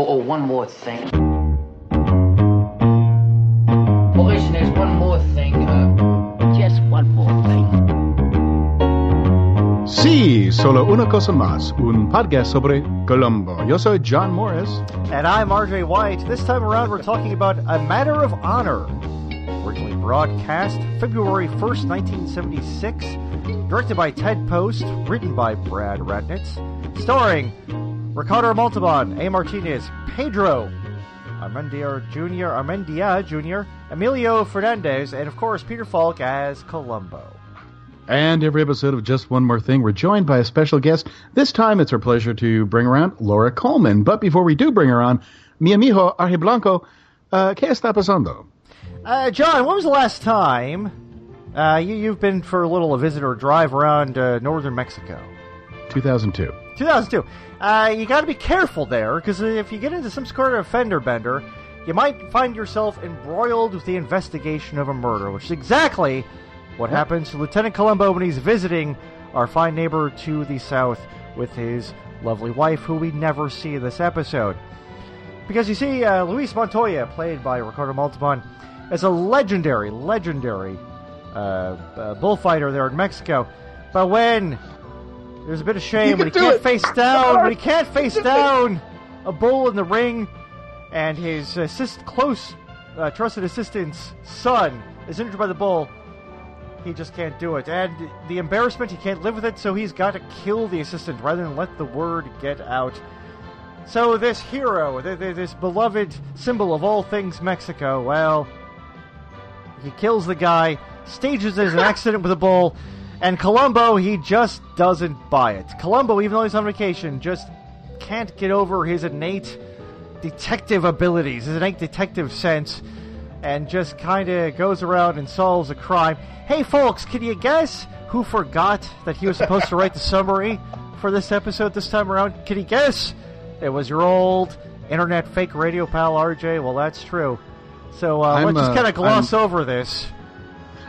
Oh, oh, one more thing. Well, there's one more thing. Uh, just one more thing. Sí, solo una cosa más, un podcast sobre Colombo. Yo soy John Morris. And I'm RJ White. This time around, we're talking about A Matter of Honor. Originally broadcast February 1st, 1976. Directed by Ted Post. Written by Brad Radnitz. Starring Ricardo Montalban, A. Martinez, Pedro Armendia Jr., Armendia Jr., Emilio Fernandez, and of course Peter Falk as Columbo. And every episode of Just One More Thing, we're joined by a special guest. This time it's our pleasure to bring around Laura Coleman. But before we do bring her on, mi amigo Arge Blanco, uh, ¿qué está pasando? Uh, John, when was the last time uh, you, you've been for a little a visit or drive around uh, northern Mexico? 2002. 2002. Uh, you got to be careful there because if you get into some sort of fender bender, you might find yourself embroiled with the investigation of a murder, which is exactly what happens to Lieutenant Columbo when he's visiting our fine neighbor to the south with his lovely wife, who we never see in this episode. Because you see, uh, Luis Montoya, played by Ricardo Montalban, is a legendary, legendary uh, uh, bullfighter there in Mexico. But when there's a bit of shame when he can't it. face down, when he can't face down a bull in the ring, and his assist, close, uh, trusted assistant's son is injured by the bull. He just can't do it, and the embarrassment he can't live with it, so he's got to kill the assistant rather than let the word get out. So this hero, th- th- this beloved symbol of all things Mexico, well, he kills the guy, stages it as an accident with a bull, and Columbo, he just doesn't buy it. Columbo, even though he's on vacation, just can't get over his innate detective abilities, his innate detective sense, and just kind of goes around and solves a crime. Hey, folks, can you guess who forgot that he was supposed to write the summary for this episode this time around? Can you guess? It was your old internet fake radio pal, RJ. Well, that's true. So uh, let's just uh, kind of gloss I'm- over this.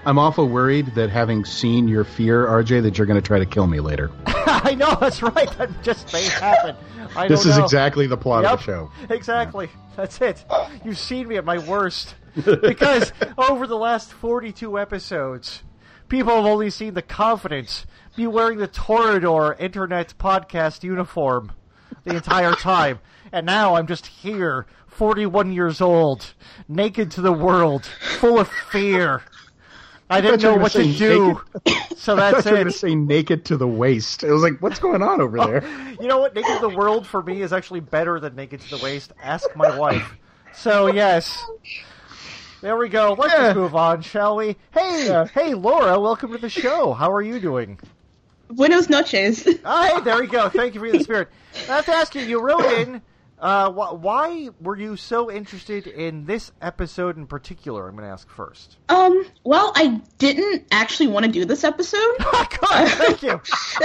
I'm awful worried that having seen your fear, RJ, that you're going to try to kill me later. I know that's right. That just may happen. I This is know. exactly the plot Yep, of the show. Exactly. That's it. You've seen me at my worst. Because over the last 42 episodes, people have only seen the confidence be wearing the Toreador internet podcast uniform the entire time. And now I'm just here, 41 years old, naked to the world, full of fear. I didn't thought you were know what to gonna say do. So I that's thought you were going it. to say naked to the waist. It was like, what's going on over oh, there? You know what? Naked to the World for me is actually better than Naked to the Waist. Ask my wife. So yes. There we go. Let's Yeah. just move on, shall we? Hey, hey, Laura, welcome to the show. How are you doing? Buenos noches. Hi, there we go. Thank you for the spirit. I have to ask you, you wrote in, uh, wh- why were you so interested in this episode in particular? I'm going to ask first. Um, well, I didn't actually want to do this episode. Oh, God, thank you.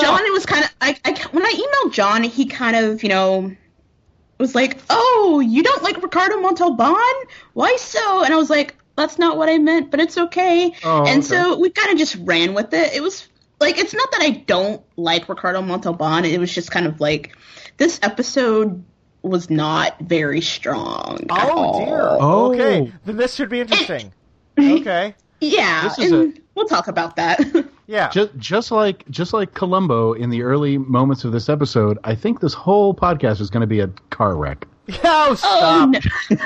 John, it was kind of I, I when I emailed John, he kind of you know was like, "Oh, you don't like Ricardo Montalban? Why so?" And I was like, "That's not what I meant, but it's okay." Oh, and okay. so we kind of just ran with it. It was like it's not that I don't like Ricardo Montalban. It was just kind of like this episode was not very strong. at Oh, all. dear. Oh. Okay. Then this should be interesting. Okay. Yeah, This is and we'll talk about that. Yeah. just, just like just like Columbo in the early moments of this episode, I think this whole podcast is going to be a car wreck. Oh, Oh stop. Oh, no!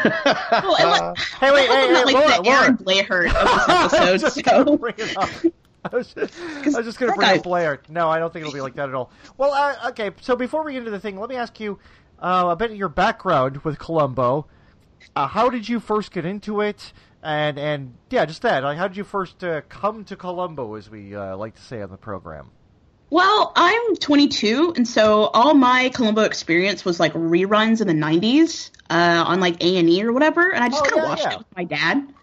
well, uh, it wa- Hey, wait, it hey, wasn't hey, like Laura, the Aaron Laura. Blair of this episode. just gonna so bring it up. I was just, I was just going to bring up Blair. No, I don't think it'll be like that at all. Well, uh, okay. So before we get into the thing, let me ask you uh, a bit of your background with Columbo. Uh, how did you first get into it? And and yeah, just that. Like, how did you first uh, come to Columbo, as we uh, like to say on the program? well, I'm 22, and so all my Columbo experience was like reruns in the 90s uh, on like A and E or whatever, and I just Oh, kind of yeah, watched yeah. it with my dad.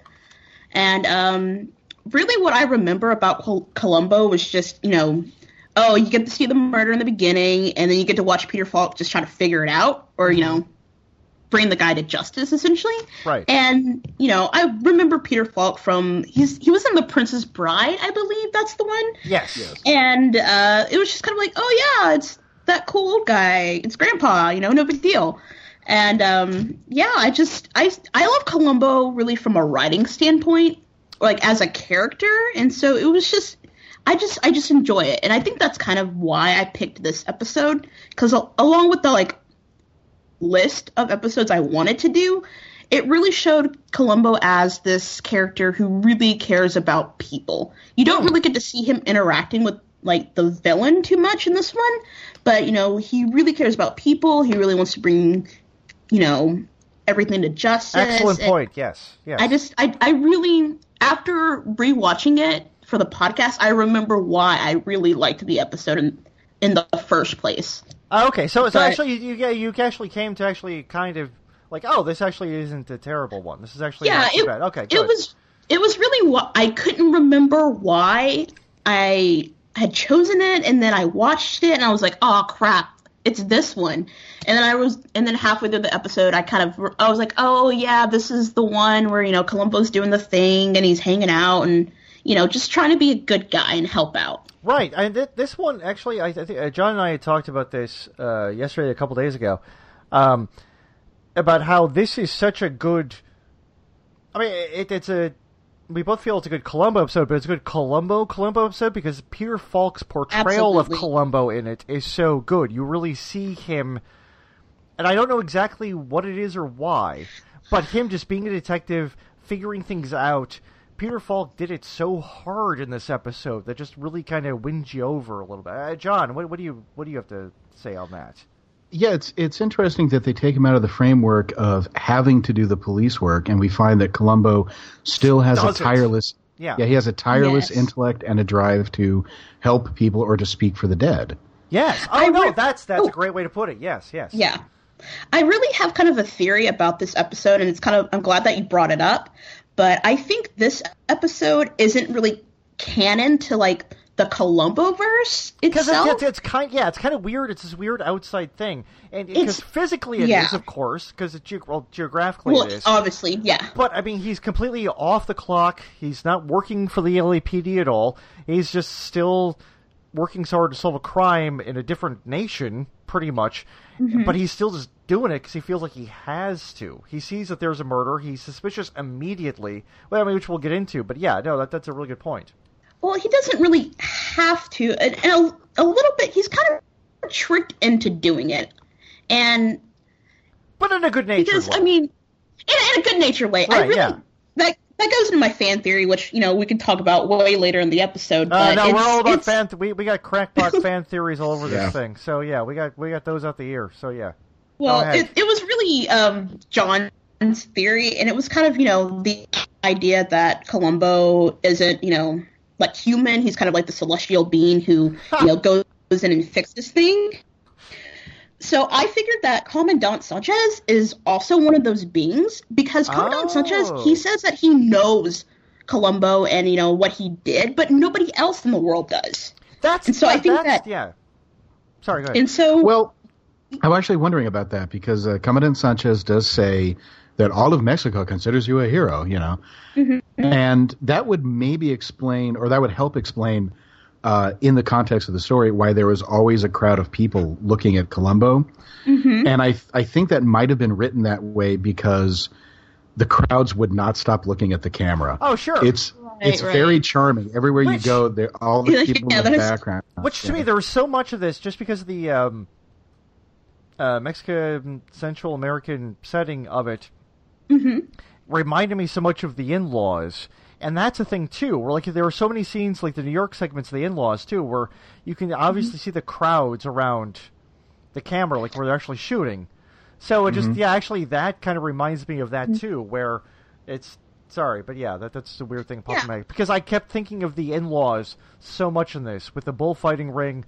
And um, really, what I remember about Col- Columbo was just you know. Oh, you get to see the murder in the beginning, and then you get to watch Peter Falk just try to figure it out, or you know, bring the guy to justice, essentially. Right. And you know, I remember Peter Falk from he's he was in The Princess Bride, I believe that's the one. Yes. And uh, it was just kind of like, oh yeah, it's that cool old guy. It's Grandpa, you know, no big deal. And um, yeah, I just I I love Columbo really from a writing standpoint, like as a character, and so it was just I just I just enjoy it, and I think that's kind of why I picked this episode because along with the like list of episodes I wanted to do, it really showed Columbo as this character who really cares about people. You don't really get to see him interacting with like the villain too much in this one, but you know, he really cares about people. He really wants to bring, you know, everything to justice. Excellent point. Yes. Yes. I just I I really after rewatching it for the podcast, I remember why I really liked the episode in in the first place. Okay, so so but, actually you you you actually came to actually kind of like, oh, this actually isn't a terrible one. This is actually yeah, not too it, bad. Okay, good. it was it was really what I couldn't remember why I had chosen it, and then I watched it, and I was like, oh crap, it's this one. And then I was, and then halfway through the episode, I kind of, I was like, oh yeah, this is the one where you know Columbo's doing the thing, and he's hanging out, and you know, just trying to be a good guy and help out. Right, and th- this one actually, I, I think uh, John and I had talked about this uh, yesterday, a couple days ago. Um, about how this is such a good. I mean, it, it's a. We both feel it's a good Columbo episode, but it's a good Columbo Columbo episode because Peter Falk's portrayal Absolutely. of Columbo in it is so good. You really see him, and I don't know exactly what it is or why, but him just being a detective, figuring things out. Peter Falk did it so hard in this episode that just really kind of wins you over a little bit. Uh, John, what, what do you what do you have to say on that? Yeah, it's it's interesting that they take him out of the framework of having to do the police work, and we find that Columbo still has Does a tireless. Yeah. yeah, he has a tireless yes. intellect and a drive to help people or to speak for the dead. Yes. Oh I no, re- that's that's oh. a great way to put it. Yes, yes. Yeah. I really have kind of a theory about this episode, and it's kind of I'm glad that you brought it up. But I think this episode isn't really canon to like the Columbo verse itself. It's, it's, it's, kind, yeah, it's kind of weird. It's this weird outside thing, and because physically it yeah. is, of course, because it's ge- well, geographically well, it is, obviously, yeah. But I mean, he's completely off the clock. He's not working for the LAPD at all. He's just still working so hard to solve a crime in a different nation, pretty much. Mm-hmm. But he's still just doing it because he feels like he has to. He sees that there's a murder. He's suspicious immediately. Well, I mean, which we'll get into. But yeah, no, that, that's a really good point well, he doesn't really have to, and, and a, a, little bit, he's kind of tricked into doing it, and but in a good nature because way. I mean, in, in a good nature way. Right, I really yeah. that that goes into my fan theory, which you know we can talk about way later in the episode. Uh, no, we're all about fan. Th- we we got crackpot fan theories all over yeah. this thing. So yeah, we got we got those out the ear. So yeah. Well, it, it was really um, John's theory, and it was kind of you know the idea that Columbo isn't you know like human. He's kind of like the celestial being who you know goes in and fixes things. So I figured that Commandant Sanchez is also one of those beings because Commandant oh. Sanchez he says that he knows Columbo and you know what he did, but nobody else in the world does. That's and so I think that yeah. Sorry, go ahead. And so well, I'm actually wondering about that because uh, Commandant Sanchez does say that all of Mexico considers you a hero, you know, mm-hmm. and that would maybe explain, or that would help explain, uh, in the context of the story, why there was always a crowd of people looking at Columbo, mm-hmm. and I I think that might have been written that way because the crowds would not stop looking at the camera. Oh, sure. It's right, it's right. very charming. Everywhere which, you go, there all the people yeah, in the background. Which to yeah. me, there was so much of this just because of the um, uh, Mexican Central American setting of it mm-hmm. reminded me so much of the in-laws and that's a thing too where like there are so many scenes like the new york segments of the in-laws too where you can obviously mm-hmm. see the crowds around the camera like where they're actually shooting so it just mm-hmm. yeah actually that kind of reminds me of that mm-hmm. too where it's sorry but yeah that that's a weird thing yeah. because i kept thinking of the in-laws so much in this with the bullfighting ring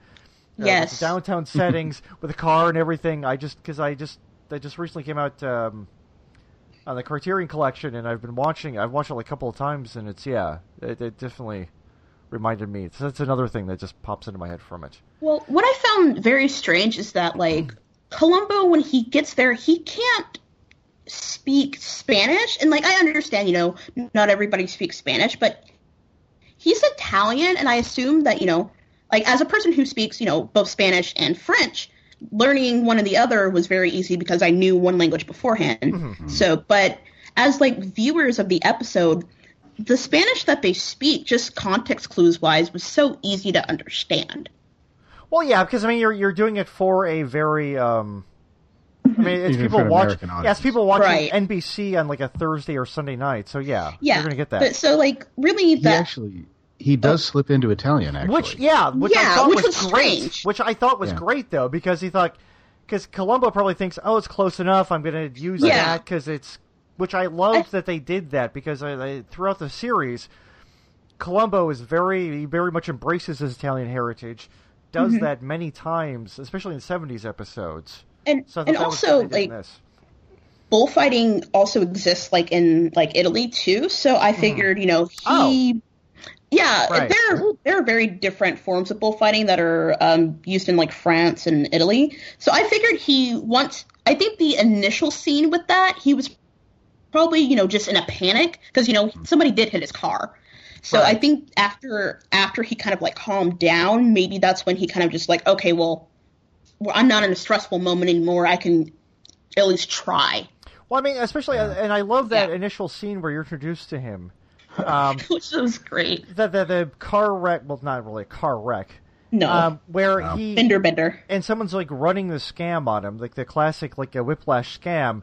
uh, yes downtown settings with the car and everything i just because i just that just recently came out um, on the Criterion Collection, and I've been watching. I've watched it like a couple of times, and it's yeah, it, it definitely reminded me. So that's another thing that just pops into my head from it. Well, what I found very strange is that like Columbo, when he gets there, he can't speak Spanish, and like I understand, you know, not everybody speaks Spanish, but he's Italian, and I assume that you know, like as a person who speaks, you know, both Spanish and French, learning one or the other was very easy because I knew one language beforehand. Mm-hmm. So, but as like viewers of the episode, the Spanish that they speak, just context clues wise, was so easy to understand. Well, yeah, because I mean, you're you're doing it for a very. Um, I mean, it's Even people for an watch. American Yeah, it's people watching Right. NBC on like a Thursday or Sunday night. So yeah, Yeah, you're gonna get that. But so like really He that actually he does slip into Italian actually. Which yeah, which I Yeah, thought which was, was great. strange. Which I thought was Yeah. great though because he thought because Columbo probably thinks oh it's close enough I'm going to use Yeah. that because it's which I loved that they did that because I, I, throughout the series Columbo is very he very much embraces his Italian heritage does Mm-hmm. that many times especially in 70s episodes and so and also good they did in like this. bullfighting also exists like in like Italy too. So I figured, you know, he yeah. Right. there there are very different forms of bullfighting that are um, used in like France and Italy. So I figured he once I think the initial scene with that he was probably you know just in a panic because you know somebody did hit his car. So I think after after he kind of like calmed down, maybe that's when he kind of just like okay, well, well I'm not in a stressful moment anymore. I can at least try. well I mean especially and I love that Yeah. initial scene where you're introduced to him um, which was great. the, the the car wreck well not really a car wreck No, um, where he Bender Bender. and someone's like running the scam on him, like the classic like a whiplash scam,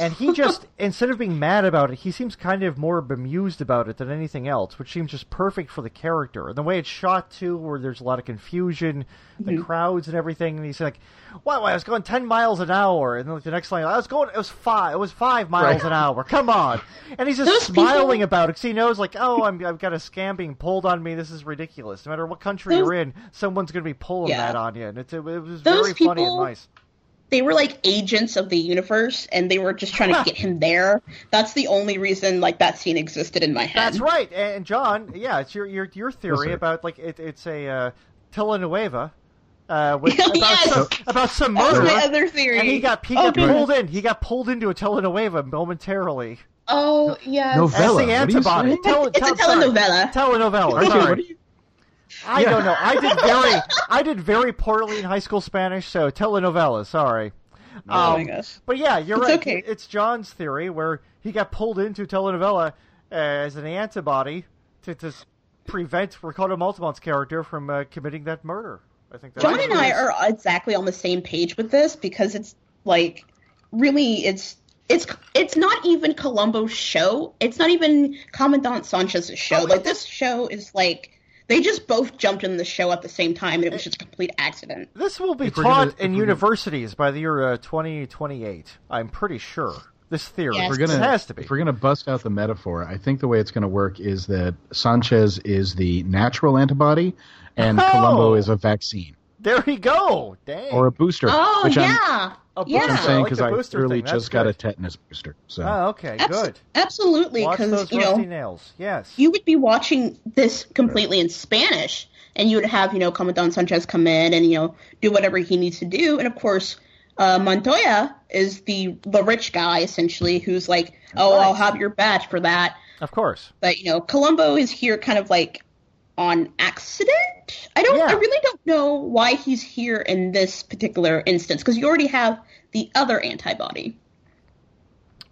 and he just instead of being mad about it, he seems kind of more bemused about it than anything else, which seems just perfect for the character. And the way it's shot too, where there's a lot of confusion, the mm-hmm. crowds and everything, and he's like, "Wow, I was going ten miles an hour," and then like the next line, "I was going, it was five, it was five miles Right. an hour. Come on!" And he's just Those smiling people- about it because he knows, like, "Oh, I'm, I've got a scam being pulled on me. This is ridiculous. No matter what country Those- you're in, someone's going to be pulling Yeah. that on you." And it's, it, was Those very funny and nice. They were like agents of the universe, and they were just trying to get him there. That's the only reason like that scene existed in my head. That's right. And John, yeah, it's your your your theory sir. about like it, it's a uh, telenovela uh, with, about, Yes! some, about some That was murder. my other theory. And he got he Oh, got goodness. pulled in. He got pulled into a telenovela momentarily. Oh yeah, No, As Novella, the what are you antibody. saying? Tele- It's a tel- sorry. telenovela. Telenovela. RJ, sorry. What are you- I Yeah. don't know. I did very I did very poorly in high school Spanish, so telenovela. Sorry. Oh my Um, gosh. But yeah, you're It's right. okay. It's John's theory where he got pulled into telenovela as an antibody to, to prevent Ricardo Montalban's character from uh, committing that murder. I think John and I is. are exactly on the same page with this because it's like really it's it's it's not even Columbo's show. It's not even Commandant Sanchez's show. Oh, like this show is like they just both jumped in the show at the same time and it was just a complete accident. This will be If taught gonna- in we're gonna- universities by the year uh, 2028. I'm pretty sure. This theory. Yes. We're gonna it has to be. if we're gonna bust out the metaphor, I think the way it's gonna work is that Sanchez is the natural antibody, and Oh! Columbo is a vaccine There we go. Dang. or a booster. Oh which I'm, yeah. A yeah. I'm booster. saying I like because the I booster literally thing. That's just got a tetanus booster. So Oh, okay. Abs- Good. Absolutely, because you know nails. Yes. you would be watching this completely in Spanish, and you would have, you know, Commandant Sanchez come in and, you know, do whatever he needs to do. And of course, uh, Montoya is the the rich guy essentially, who's like, "Oh, Right. I'll have your badge for that." Of course. But you know, Columbo is here kind of like on accident. I don't. Yeah. I really don't know why he's here in this particular instance because you already have the other antibody.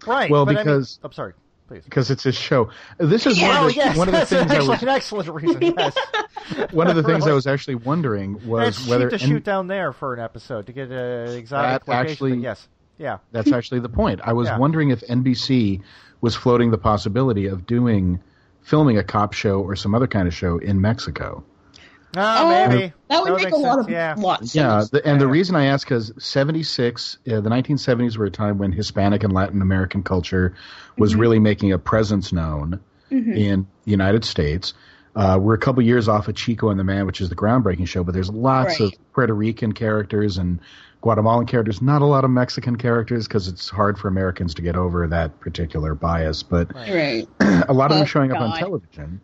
Right. Well, but I mean- because- I'm sorry. Please. because it's his show. This is Yeah. one Oh of the, oh, yes, one of the things I actually was an excellent reason. Yes, one of the things I was actually wondering was it's whether to and shoot down there for an episode to get an exotic That location. actually- but yes, yeah. that's actually the point. I was Yeah. wondering if NBC was floating the possibility of doing filming a cop show or some other kind of show in Mexico. Oh, Oh, maybe That would make a lot of yeah. lot of Yeah, the, and the reason I ask is 76, uh, the 1970s were a time when Hispanic and Latin American culture was Mm-hmm. really making a presence known in the United States. Uh, we're a couple years off of Chico and the Man, which is the groundbreaking show, but there's lots Right. of Puerto Rican characters and Guatemalan characters, not a lot of Mexican characters because it's hard for Americans to get over that particular bias. But Right. a lot of them showing up on television,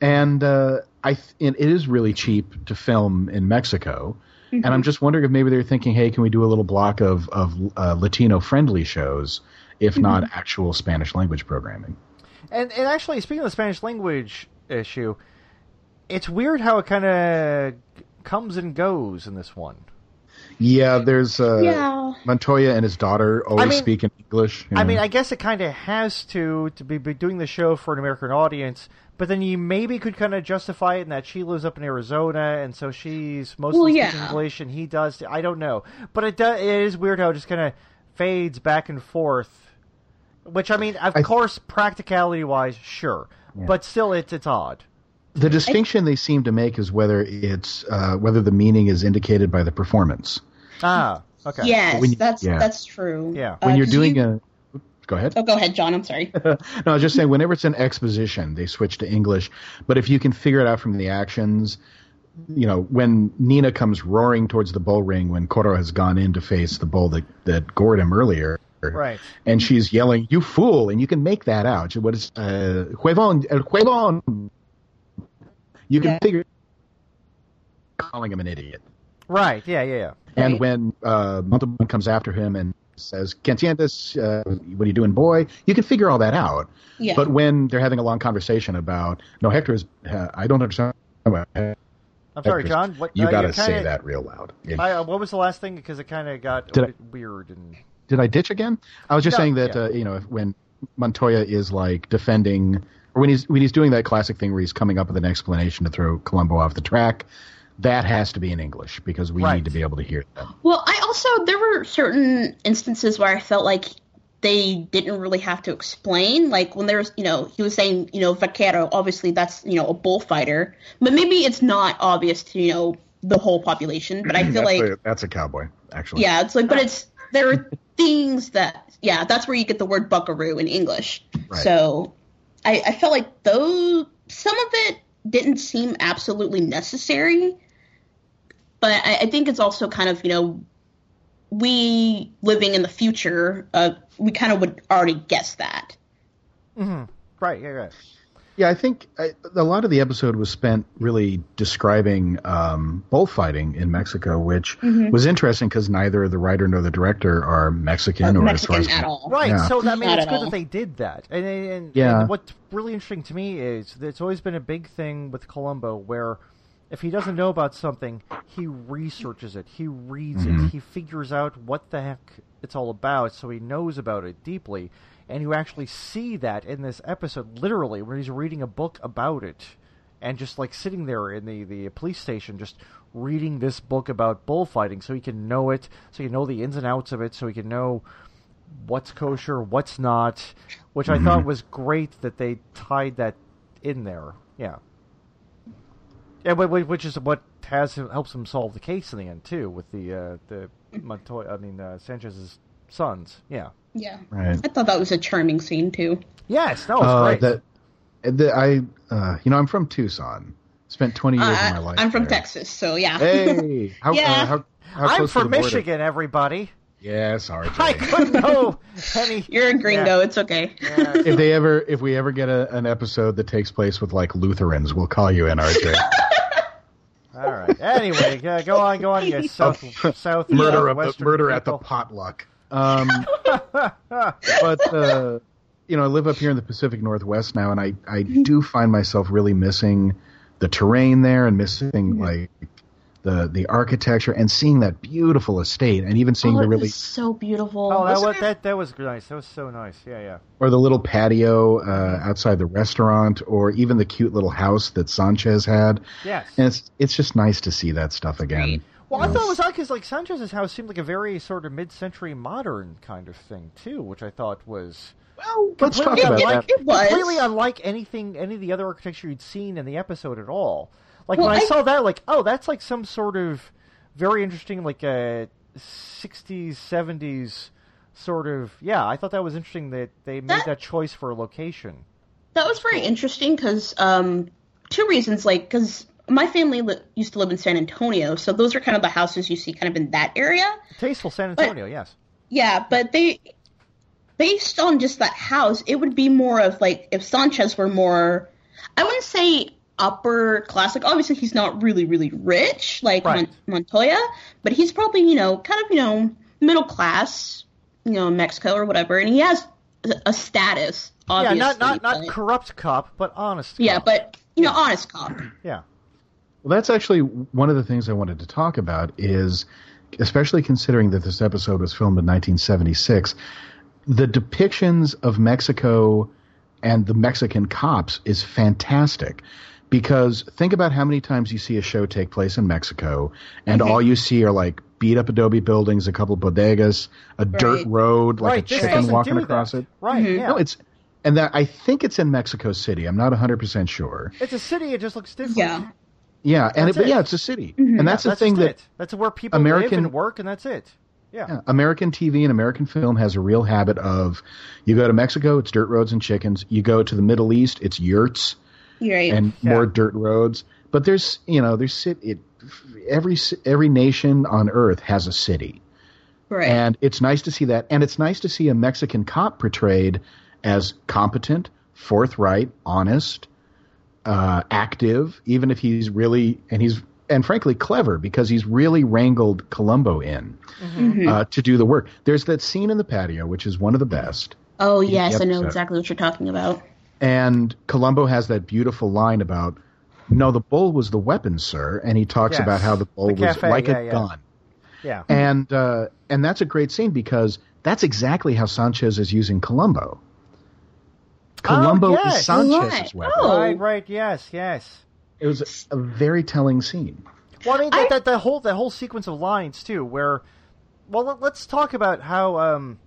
and uh, I th- and it is really cheap to film in Mexico. And I'm just wondering if maybe they're thinking, hey, can we do a little block of of uh, Latino friendly shows, if not actual Spanish language programming? And and actually, speaking of the Spanish language issue, it's weird how it kind of comes and goes in this one. Yeah, there's uh, Yeah. Montoya and his daughter always mean- speak in English. you I mean. I guess it kind of has to to be, be doing the show for an American audience, but then you maybe could kind of justify it in that she lives up in Arizona, and so she's mostly Well, speaking. English, and he does. I don't know, but it does. It is weird how it just kind of fades back and forth. Which I mean, of I- course, practicality wise, sure, but still, it's it's odd. The distinction they seem to make is whether it's uh, whether the meaning is indicated by the performance. Ah, okay. Yes, you- that's yeah. that's true. Yeah. When Uh, you're doing you- a, go ahead. Oh, go ahead, John. I'm sorry. No, I was just saying, whenever it's an exposition, they switch to English. But if you can figure it out from the actions, you know, when Nina comes roaring towards the bull ring, when Curro has gone in to face the bull that, that gored him earlier, Right. and she's yelling, "You fool!" and you can make that out. What is uh, "huevon, el huevon"? You can Yeah. figure calling him an idiot. Right. Yeah. Yeah. Yeah. And Right. when uh, Montalban comes after him and says, "Cantientes, uh, what are you doing, boy?" You can figure all that out. Yeah. But when they're having a long conversation about, no, Hector is, uh, I don't understand. about I'm sorry, John. What You uh, got to kinda- say that real loud. It- I, uh, what was the last thing? Because it kind of got Did a I- bit weird and. Did I ditch again? I was just No, saying that yeah. uh, you know when Montoya is like defending, or when he's when he's doing that classic thing where he's coming up with an explanation to throw Columbo off the track, that has to be in English because we Right. need to be able to hear them. Well, I also there were certain instances where I felt like they didn't really have to explain. Like when there's, you know, he was saying, you know, vaquero. Obviously, that's you know a bullfighter, but maybe it's not obvious to you know the whole population. But I feel that's, like, a, that's a cowboy, actually. yeah, it's like, but it's there are things that, yeah, that's where you get the word buckaroo in English. Right. So I, I felt like those some of it didn't seem absolutely necessary, but I, I think it's also kind of you know we living in the future, uh, we kind of would already guess that. Right. Yeah. Right. Yeah, I think I, a lot of the episode was spent really describing um, bullfighting in Mexico, which Mm-hmm. was interesting because neither the writer nor the director are Mexican, or as far Mexican as at all. Right. Yeah. So I mean, Not it's good all. that they did that. And, and, Yeah. and what's really interesting to me is that it's always been a big thing with Columbo where if he doesn't know about something, he researches it, he reads Mm-hmm. it, he figures out what the heck it's all about, so he knows about it deeply. And you actually see that in this episode, literally, where he's reading a book about it, and just like sitting there in the the police station, just reading this book about bullfighting, so he can know it, so he can know the ins and outs of it, so he can know what's kosher, what's not, which I thought was great that they tied that in there. Yeah. Yeah, wh- wh- which is what has him, helps him solve the case in the end too, with the uh, the Montoya, I mean uh, Sanchez's sons. Yeah. Yeah, Right. I thought that was a charming scene too. Yes, no, it's Uh, great. that, that I, uh, you know, I'm from Tucson. Spent 20 years Uh, of my life. I'm from there. Texas, so yeah. Hey, how, Yeah. uh, how, how I'm from Michigan, everybody. Yes, RJ. I couldn't know any. You're a gringo. Yeah. It's okay. if they ever, if we ever get a, an episode that takes place with like Lutherans, we'll call you in, RJ. All right. Anyway, uh, go on, go on. You guys south, south, murder uh, of the western murder at the potluck. Um, but uh, you know, I live up here in the Pacific Northwest now, and I I do find myself really missing the terrain there and missing like the the architecture and seeing that beautiful estate and even seeing Oh, the it really was so beautiful. Oh, that Wasn't was it? that that was nice. That was so nice. Yeah, yeah. or the little patio uh, outside the restaurant or even the cute little house that Sanchez had. Yes. And it's it's just nice to see that stuff again. Great. Well, I thought it was odd because like Sanchez's house seemed like a very sort of mid-century modern kind of thing too, which I thought was Well, let's talk completely about unlike, that. It was. completely unlike anything, any of the other architecture you'd seen in the episode at all. Like Well, when I, I- saw that, like, oh, that's like some sort of very interesting, like a '60s, '70s sort of. Yeah, I thought that was interesting that they made That- that choice for a location. That was very interesting because um, two reasons. Like, because my family li- used to live in San Antonio, so those are kind of the houses you see kind of in that area. Tasteful San Antonio, yes. Yeah, but they, based on just that house, it would be more of like if Sanchez were more, I wouldn't say upper class. Like, obviously, he's not really, really rich like Right. Mon- Montoya, but he's probably, you know, kind of, you know, middle class, you know, Mexico or whatever, and he has a- status, obviously. yeah, not not not corrupt cop, but honest. Yeah, cop. but, you know, honest cop. yeah. Well, that's actually one of the things I wanted to talk about is especially considering that this episode was filmed in 1976, the depictions of Mexico and the Mexican cops is fantastic. Because think about how many times you see a show take place in Mexico, and all you see are like beat up adobe buildings, a couple bodegas, a dirt road, like right, a chicken doesn't walking across that. it. Right, Mhm. yeah. No, it's and that I think it's in Mexico City. I'm not 100 percent sure. It's a city. It just looks different. Yeah. Yeah, and That's it, but it. yeah, it's a city, Mhm. and that's Yeah, the thing that it. That's where people American- live and work, and that's it. Yeah. Yeah, American TV and American film has a real habit of you go to Mexico, it's dirt roads and chickens. You go to the Middle East, it's yurts right. and Yeah. more dirt roads. But there's, you know, there's ci- it, every every nation on earth has a city, right. and it's nice to see that. And it's nice to see a Mexican cop portrayed as competent, forthright, honest, uh, active, even if he's really and he's and frankly clever because he's really wrangled Columbo in Mhm. uh, to do the work. There's that scene in the patio, which is one of the best, oh yes, I know exactly what you're talking about. and Columbo has that beautiful line about, "No, the bull was the weapon, sir," and he talks Yes. about how the bull The was cafe, like yeah, a yeah. gun, Yeah. and uh, and that's a great scene because that's exactly how Sanchez is using Columbo. Columbo yes. is Sanchez's Right. weapon. Oh. Right, right, yes, yes. It was a, a very telling scene. Well, I mean, I- that, that, that whole that whole sequence of lines too, where, well, let, let's talk about how um,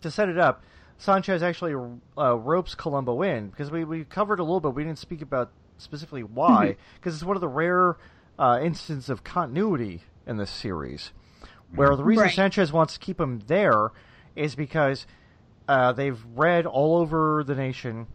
to set it up. Sanchez actually uh, ropes Columbo in because we, we covered a little bit. We didn't speak about specifically why because it's one of the rare uh, instances of continuity in this series, where the reason Right. Sanchez wants to keep him there is because uh, they've read all over the nation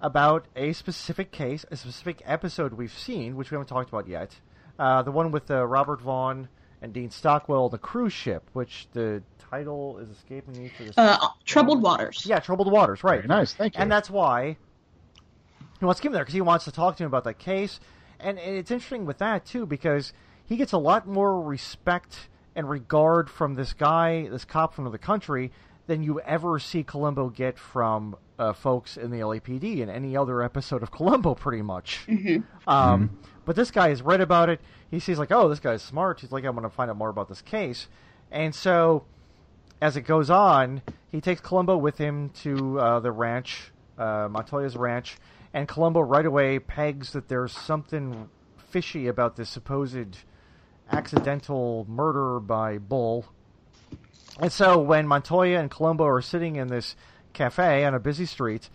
about a specific case, a specific episode we've seen, which we haven't talked about yet. Uh, the one with uh, Robert Vaughn and Dean Stockwell, the cruise ship, which the title is escaping me for this. Uh, troubled waters. yeah, Troubled Waters, right? Very nice, thank you. And that's why he wants to keep him there because he wants to talk to him about that case. And, and it's interesting with that too because he gets a lot more respect and regard from this guy, this cop from the country, than you ever see Columbo get from uh, folks in the LAPD in any other episode of Columbo, pretty much. Um, But this guy has read about it. He sees like, oh, this guy's smart. He's like, I'm going to find out more about this case. And so, as it goes on, he takes Columbo with him to uh, the ranch, uh, Montoya's ranch, and Columbo right away pegs that there's something fishy about this supposed accidental murder by Bull. And so when Montoya and Columbo are sitting in this cafe on a busy street,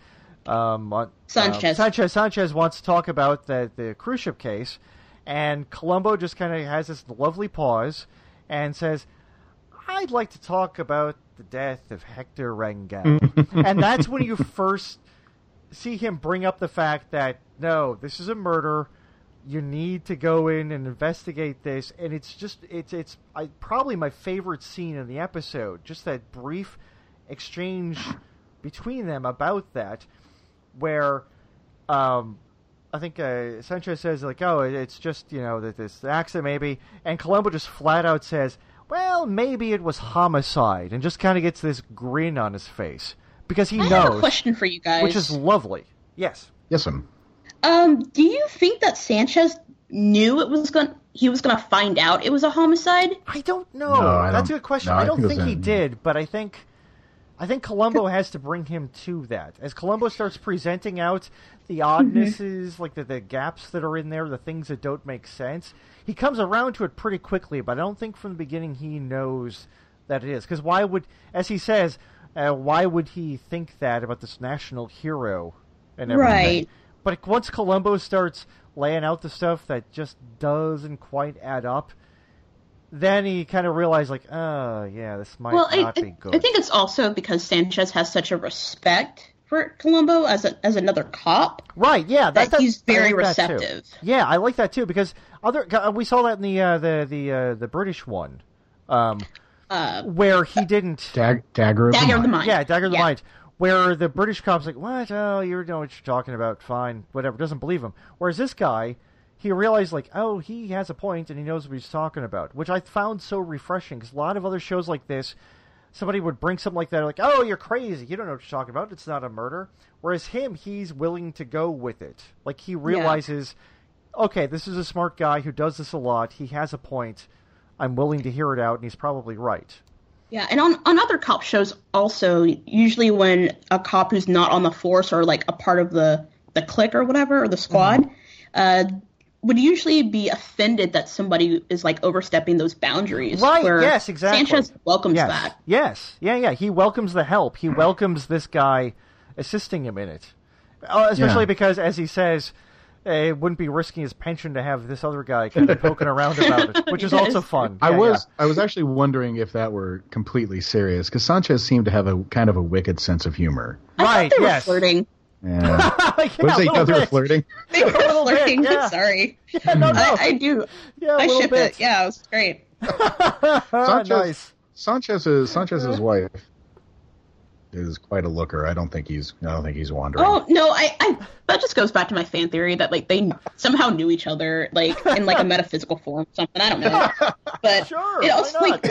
um, Mon- Sanchez. uh, Sanchez Sanchez wants to talk about the the cruise ship case, and Columbo just kind of has this lovely pause and says, "I'd like to talk about the death of Hector Rangel," and that's when you first see him bring up the fact that no, this is a murder. You need to go in and investigate this, and it's just it's it's I, probably my favorite scene in the episode. Just that brief exchange between them about that, where um, I think uh, Sanchez says like, "Oh, it's just you know that this accident maybe," and Columbo just flat out says, "Well, maybe it was homicide," and just kind of gets this grin on his face because he I knows have a question for you guys. which is lovely. Yes. Yes, um, Um, do you think that Sanchez knew it was going he was going to find out it was a homicide? I don't know. No, I That's a don't- good question. no, I I don't think think he in- did, but I think I think Columbo has to bring him to that. As Columbo starts presenting out the oddnesses, like the, the gaps that are in there, the things that don't make sense, he comes around to it pretty quickly, but I don't think from the beginning he knows that it is. Because why would, as he says, uh, why would he think that about this national hero and everything? Right. But once Columbo starts laying out the stuff that just doesn't quite add up, then he kind of realized, like, oh, yeah, this might well, I, not be good. I think it's also because Sanchez has such a respect for Columbo as a, as another cop. right, yeah, that that, he's very like that receptive. Yeah, I like that too because other uh, we saw that in the uh, the the uh, the British one, um, Uh, where he didn't. Dag- dagger of Dagger of the Mind. Mind. Yeah, Dagger of the Mind. Where the British cop's like, what? Oh, you know what you're talking about. Fine, whatever. Doesn't believe him. Whereas this guy, he realized like, oh, he has a point and he knows what he's talking about, which I found so refreshing. Because a lot of other shows like this, somebody would bring something like that, like, oh, you're crazy. You don't know what you're talking about. It's not a murder. Whereas him, he's willing to go with it. Like he realizes, okay, this is a smart guy who does this a lot. He has a point. I'm willing to hear it out, and he's probably right. Yeah, and on, on other cop shows also, usually when a cop who's not on the force or like a part of the the clique or whatever or the squad, Mm-hmm. uh, would usually be offended that somebody is like overstepping those boundaries. Right, where yes, exactly. Sanchez welcomes yes. that. Yes. Yeah, yeah. He welcomes the help. He welcomes this guy assisting him in it. Uh, especially Yeah. because, as he says, it wouldn't be risking his pension to have this other guy kind of poking around about it, which is Yes. also fun. I Yeah, was I was actually wondering if that were completely serious because Sanchez seemed to have a kind of a wicked sense of humor. I Right, they were yes. flirting. Yeah. yeah, was a they little thought they were flirting? They were little bit, flirting. yeah. Sorry, Yeah, no, no. I, I do. yeah, a I little ship bit. it. Yeah, it was great. Sanchez, nice. Sanchez's Sanchez's wife is quite a looker. I don't think he's I don't think he's wandering. Oh no, I, I that just goes back to my fan theory that like they somehow knew each other like in like a metaphysical form or something. I don't know, but Sure, it why also like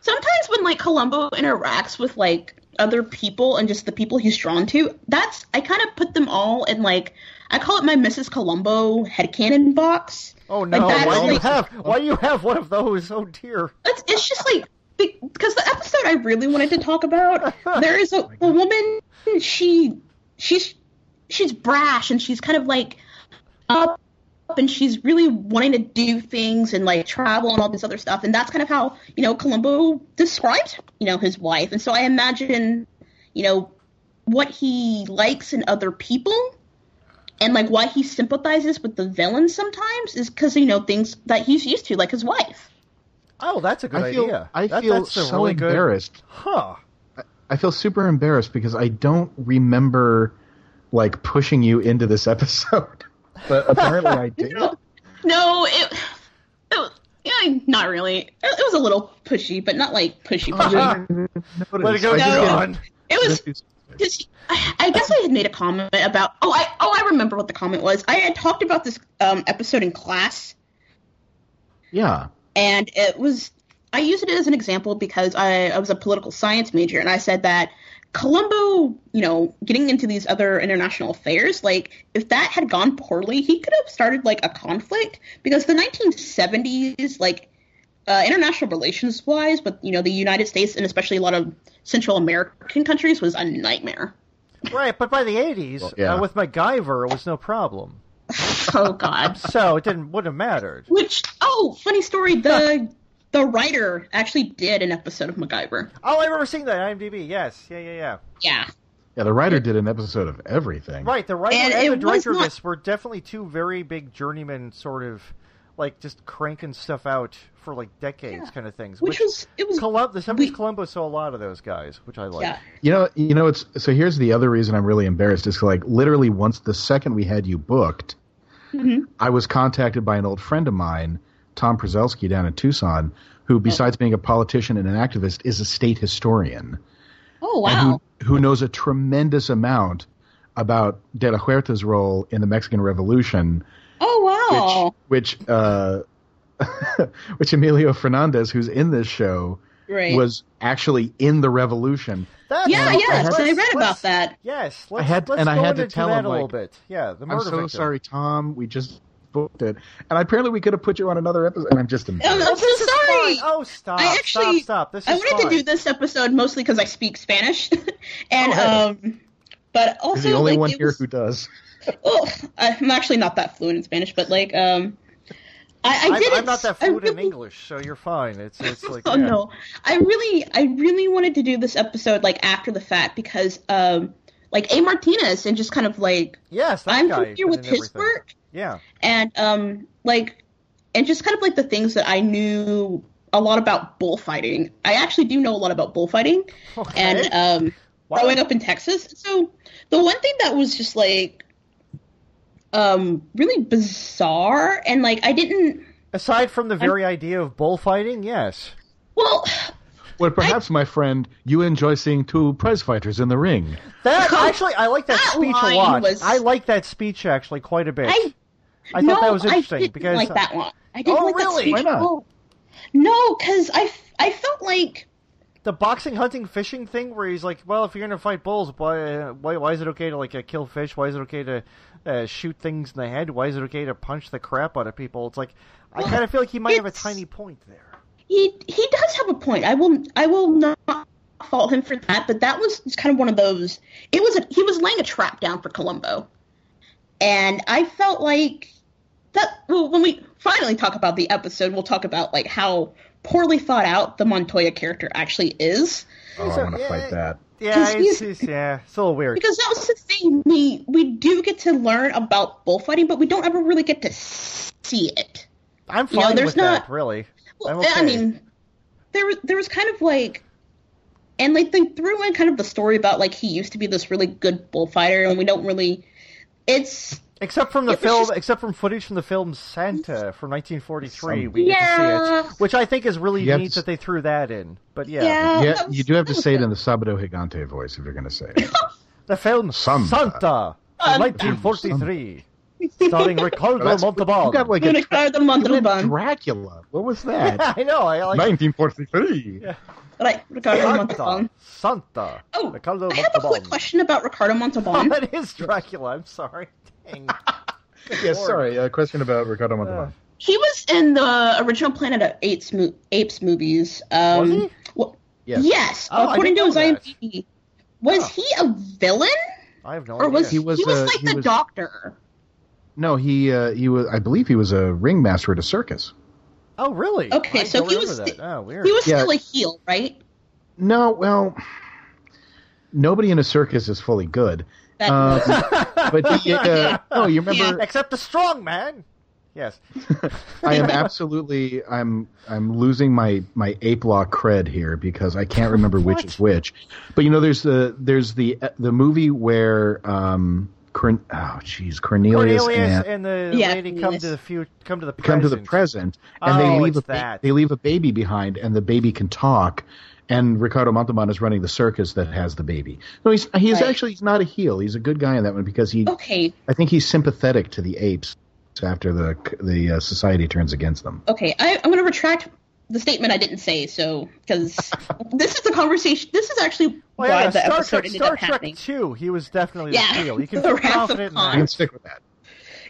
sometimes when like Columbo interacts with like other people and just the people he's drawn to, that's I kind of put them all in like I call it my Mrs. Columbo headcanon box. Oh no! Like, that's why do you have? Why do you have one of those? Oh dear! It's, it's just like because the episode I really wanted to talk about, there is a, oh a woman. She she's she's brash and she's kind of like up and she's really wanting to do things and like travel and all this other stuff. And that's kind of how you know Columbo described you know his wife. And so I imagine you know what he likes in other people. And like why he sympathizes with the villains sometimes is because you know things that he's used to, like his wife. Oh, that's a good I feel idea. I That- feel that's a so really good- embarrassed. Huh? I feel super embarrassed because I don't remember like pushing you into this episode, but apparently I did. No, no, it, it was, yeah, not really. It, it was a little pushy, but not like pushy pushy. Let it go, I just No. John. it was because I, I guess I had made a comment about. Oh, I oh I remember what the comment was. I had talked about this um, episode in class, Yeah. And it was I used it as an example because I, I was a political science major, and I said that Columbo, you know, getting into these other international affairs, like if that had gone poorly, he could have started like a conflict because the 1970s, like uh, international relations wise, but you know the United States and especially a lot of Central American countries, was a nightmare. Right, but by the eighties, yeah. uh, with MacGyver, it was no problem. Oh God. So it didn't wouldn't have mattered. Which oh, funny story. The the writer actually did an episode of MacGyver. Oh, I remember seeing that on IMDb. Yes, yeah, yeah, yeah. Yeah. Yeah, the writer did an episode of everything. Right, the writer And and, the was director of not- this were definitely two very big journeyman sort of like just cranking stuff out for like decades Yeah. kind of things. Which was it was Colum- the 70s we- Columbo saw a lot of those guys, which I like. yeah. You know, you know, it's so. Here's the other reason I'm really embarrassed is like literally once the second we had you booked, I was contacted by an old friend of mine, Tom Przelski, down in Tucson, who, besides being a politician and an activist, is a state historian Oh wow. who, who knows a tremendous amount about De La Huerta's role in the Mexican Revolution, Oh wow. which which uh, which Emilio Fernandez, who's in this show, right. was actually in the revolution. That's yeah, let's- yes, let's- I read about that. Yes, let's, had- let's and I go had to into tell that him, a little like, bit. Yeah, the I'm murder so victim. sorry, Tom. We just booked it, and apparently we could have put you on another episode. And I'm just I'm. I'm so This sorry. Oh, stop! I actually stop! Stop! This I is wanted fine. to do this episode mostly because I speak Spanish, and Oh, hey. um, but You're also the only like, one here was- who does. Oh, I'm actually not that fluent in Spanish, but like um, I, I I'm. I'm not that fluent in English, so you're fine. It's it's like oh yeah. no, I really, I really wanted to do this episode like after the fact because um, like A Martinez and just kind of like Yes, I'm familiar with his everything. work Yeah. and um, like and just kind of like the things that I knew a lot about bullfighting. I actually do know a lot about bullfighting, Okay. and um, Wow. growing up in Texas. So the one thing that was just like um really bizarre and like I didn't Aside from the very idea of bullfighting, yes. well Well, perhaps, my friend, you enjoy seeing two prize fighters in the ring. That actually, I like that, That speech a lot. was- I like that speech actually quite a bit. I I thought no, that was I interesting didn't because like that one. I didn't Oh, like really? that speech Why not? No, because I, I felt like the boxing, hunting, fishing thing, where he's like, "Well, if you're gonna fight bulls, why, why, why is it okay to like uh, kill fish? Why is it okay to uh, shoot things in the head? Why is it okay to punch the crap out of people?" It's like I kind of feel like he might have a tiny point there. he he does have a point. I will I will not fault him for that, but that was kind of one of those. It was a, he was laying a trap down for Columbo, and I felt like that. Well, when we finally talk about the episode, we'll talk about like how poorly thought out the Montoya character actually is. Oh, I want to yeah, fight that. Yeah, 'Cause it's, he's- it's, yeah, it's a little weird. Because that was the thing. We we do get to learn about bullfighting, but we don't ever really get to see it. I'm you know, fine there's with that, not- really. Well, I'm okay. I mean, there was there was kind of like, and like they threw in kind of the story about like he used to be this really good bullfighter, and we don't really. It's Except from the It film, just- except from footage from the film Santa from 1943, Some- we get to see it, which I think is really You neat to- that they threw that in. But yeah, yeah. Yeah, was- you do have to that was say it in the Sabado Gigante voice if you're going to say it. the film Santa. Santa, from Um, 1943, starring Ricardo That's- Montalban. You got like a Ricardo Montalban. Dracula. What was that? I know. I like 1943. Right, Ricardo Santa. Montalban. Santa. Oh, Ricardo I have a quick question about Ricardo Oh, Montalban. that is Dracula. I'm sorry. Dang. Yes, sorry. A question about Ricardo Montalban. He was in the original Planet of Apes, mo- Apes movies. Um, Was he? wh- Yes. Yes, Oh, according to his didn't that. IMDb. Was Oh. he a villain, I have no or was idea. He was, he was uh, like he the was- doctor? No, he uh, he was. I believe he was a ringmaster at a circus. Oh, really? Okay, I so he remember was that. sti- Oh, weird. He was Yeah. still a heel, right? No, well, nobody in a circus is fully good. That Um, but he, uh, oh, you remember? Except the strong man. Yes. I am absolutely. I'm. I'm losing my my ape law cred here because I can't remember which is which. But you know, there's the there's the the movie where um, Corn, oh, jeez, Cornelius, Cornelius and, and the Yeah, lady come to the future, come to the come to the present. present, and Oh, they leave a ba- that. they leave a baby behind, and the baby can talk. And Ricardo Montalban is running the circus that has the baby. No, he's he's Right. actually he's not a heel. He's a good guy in that one because he okay, I think he's sympathetic to the apes after the the uh, society turns against them. okay. I, I'm going to retract the statement I didn't say. So because this is the conversation. This is actually Well, why yeah, the Star episode Trek, ended Star up Trek happening. Two, he was definitely Yeah, the heel. You can the feel confident in Khan. I can stick with that.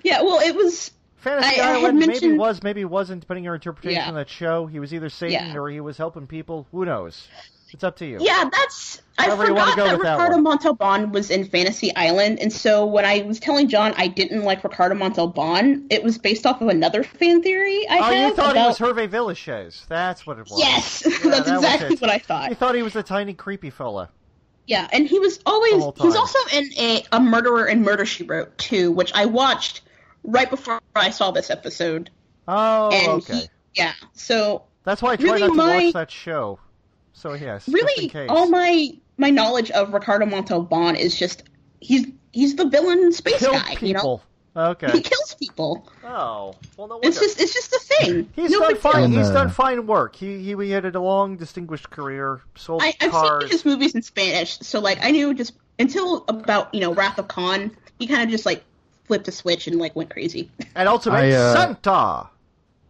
Yeah, well, it was. Fantasy I- I had Island maybe mentioned- was, maybe wasn't, depending on your interpretation Yeah. of that show. He was either Satan Yeah. or he was helping people. Who knows? It's up to you. Yeah, that's. I However you forgot go that with that Ricardo. Montalban was in Fantasy Island, and so when I was telling John I didn't like Ricardo Montalban, it was based off of another fan theory I Oh, have you thought about. he was Hervé Villechaize. That's what it was. Yes, Yeah, that's that exactly what I thought. You thought he was the tiny, creepy fella. Yeah, and he was always The whole he's also in a, a murderer in Murder She Wrote too, which I watched right before I saw this episode. Oh, and okay. he, yeah, so That's why I try really not to my- watch that show. So yes, just in really case. all my my knowledge of Ricardo Montalban is just he's he's the villain space Kill guy, you know. people. He kills people. Oh, well, no wonder. It's just it's just a thing. He's no done big deal. fine. He's done fine work. He he, he had a long, distinguished career. Sold I, I've cars. seen his movies in Spanish, so like I knew just until about you know Wrath of Khan, he kind of just like flipped a switch and like went crazy. and Ultimate I, uh, Santa.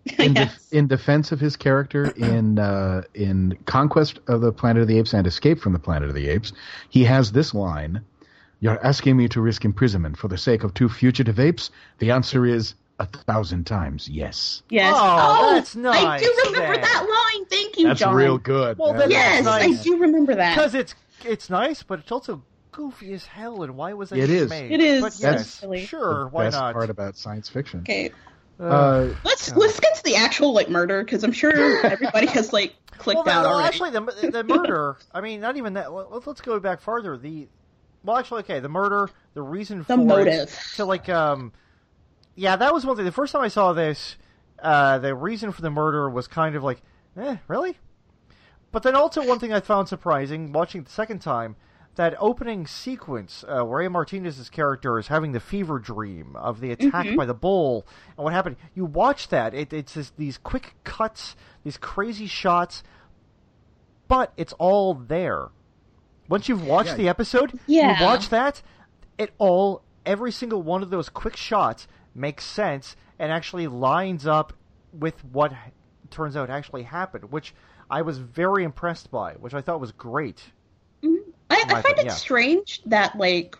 in, de- in defense of his character in uh, in Conquest of the Planet of the Apes and Escape from the Planet of the Apes, he has this line: "You're asking me to risk imprisonment for the sake of two fugitive apes? The answer is a thousand times yes." Yes. Oh, that's nice. I do remember then. that line. Thank you, That's John. real good. Well, then Yes, nice. I do remember that. Because it's it's nice, but it's also goofy as hell. And why was that It is. made? It is. But yes, silly. sure. the Why best not? part about science fiction. Okay, Uh, Uh, let's let's get to the actual like murder because I'm sure everybody has like clicked well, out no, already. actually, the the murder. I mean, not even that. Let, let's go back farther. The well, actually, okay, the murder, the reason for The for motive. it, to like, um, yeah, that was one thing. The first time I saw this, uh, the reason for the murder was kind of like, eh, really? But then also one thing I found surprising watching it the second time. That opening sequence uh, where A. Martinez's character is having the fever dream of the attack Mm-hmm. by the bull and what happened. You watch that; it, it's just these quick cuts, these crazy shots, but it's all there. Once you've watched Yeah. the episode, Yeah. you watch that, it all every single one of those quick shots makes sense and actually lines up with what turns out actually happened, which I was very impressed by, which I thought was great. I, I find it yeah. strange that like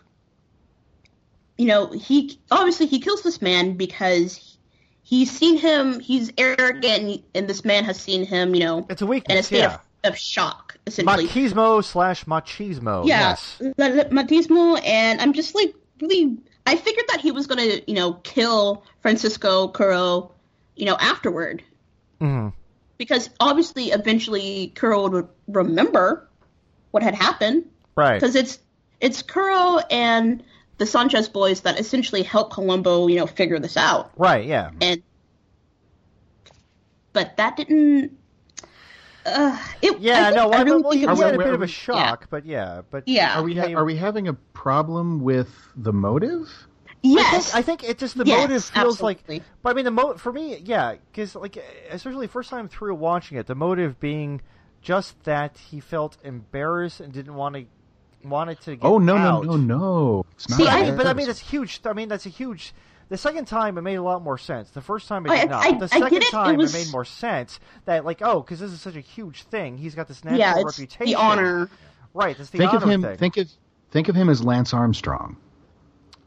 you know he obviously he kills this man because he's seen him. He's arrogant, and this man has seen him. You know, It's a in a state yeah. of, of shock, essentially. Machismo slash machismo. yeah, Yes. machismo, and I'm just like really. I figured that he was gonna, you know, kill Francisco Curro, you know, afterward, hmm because obviously, eventually, Curro would remember what had happened, Right. because it's it's Curro and the Sanchez boys that essentially help Columbo, you know, figure this out, Right. Yeah. and but that didn't. Uh, it, Yeah. I think- no. I really well, think he had was a we- bit of a shock, but yeah. But Yeah. Are we ha- are we having a problem with the motive? yes. I think it just the Yes, motive feels absolutely. like. But I mean, the mo for me, yeah, because like especially first time through watching it, the motive being just that he felt embarrassed and didn't want to wanted to get Oh no out. no no no! It's not. See, But I I- mean, but I mean, that's huge. I mean, that's a huge. The second time, it made a lot more sense. The first time, it I- did not. I- the I second get it. It time, was- made more sense. That like, oh, because this is such a huge thing. He's got this natural yeah, it's reputation. the honor. Right. It's the think honor of him. thing. Think of think of him as Lance Armstrong.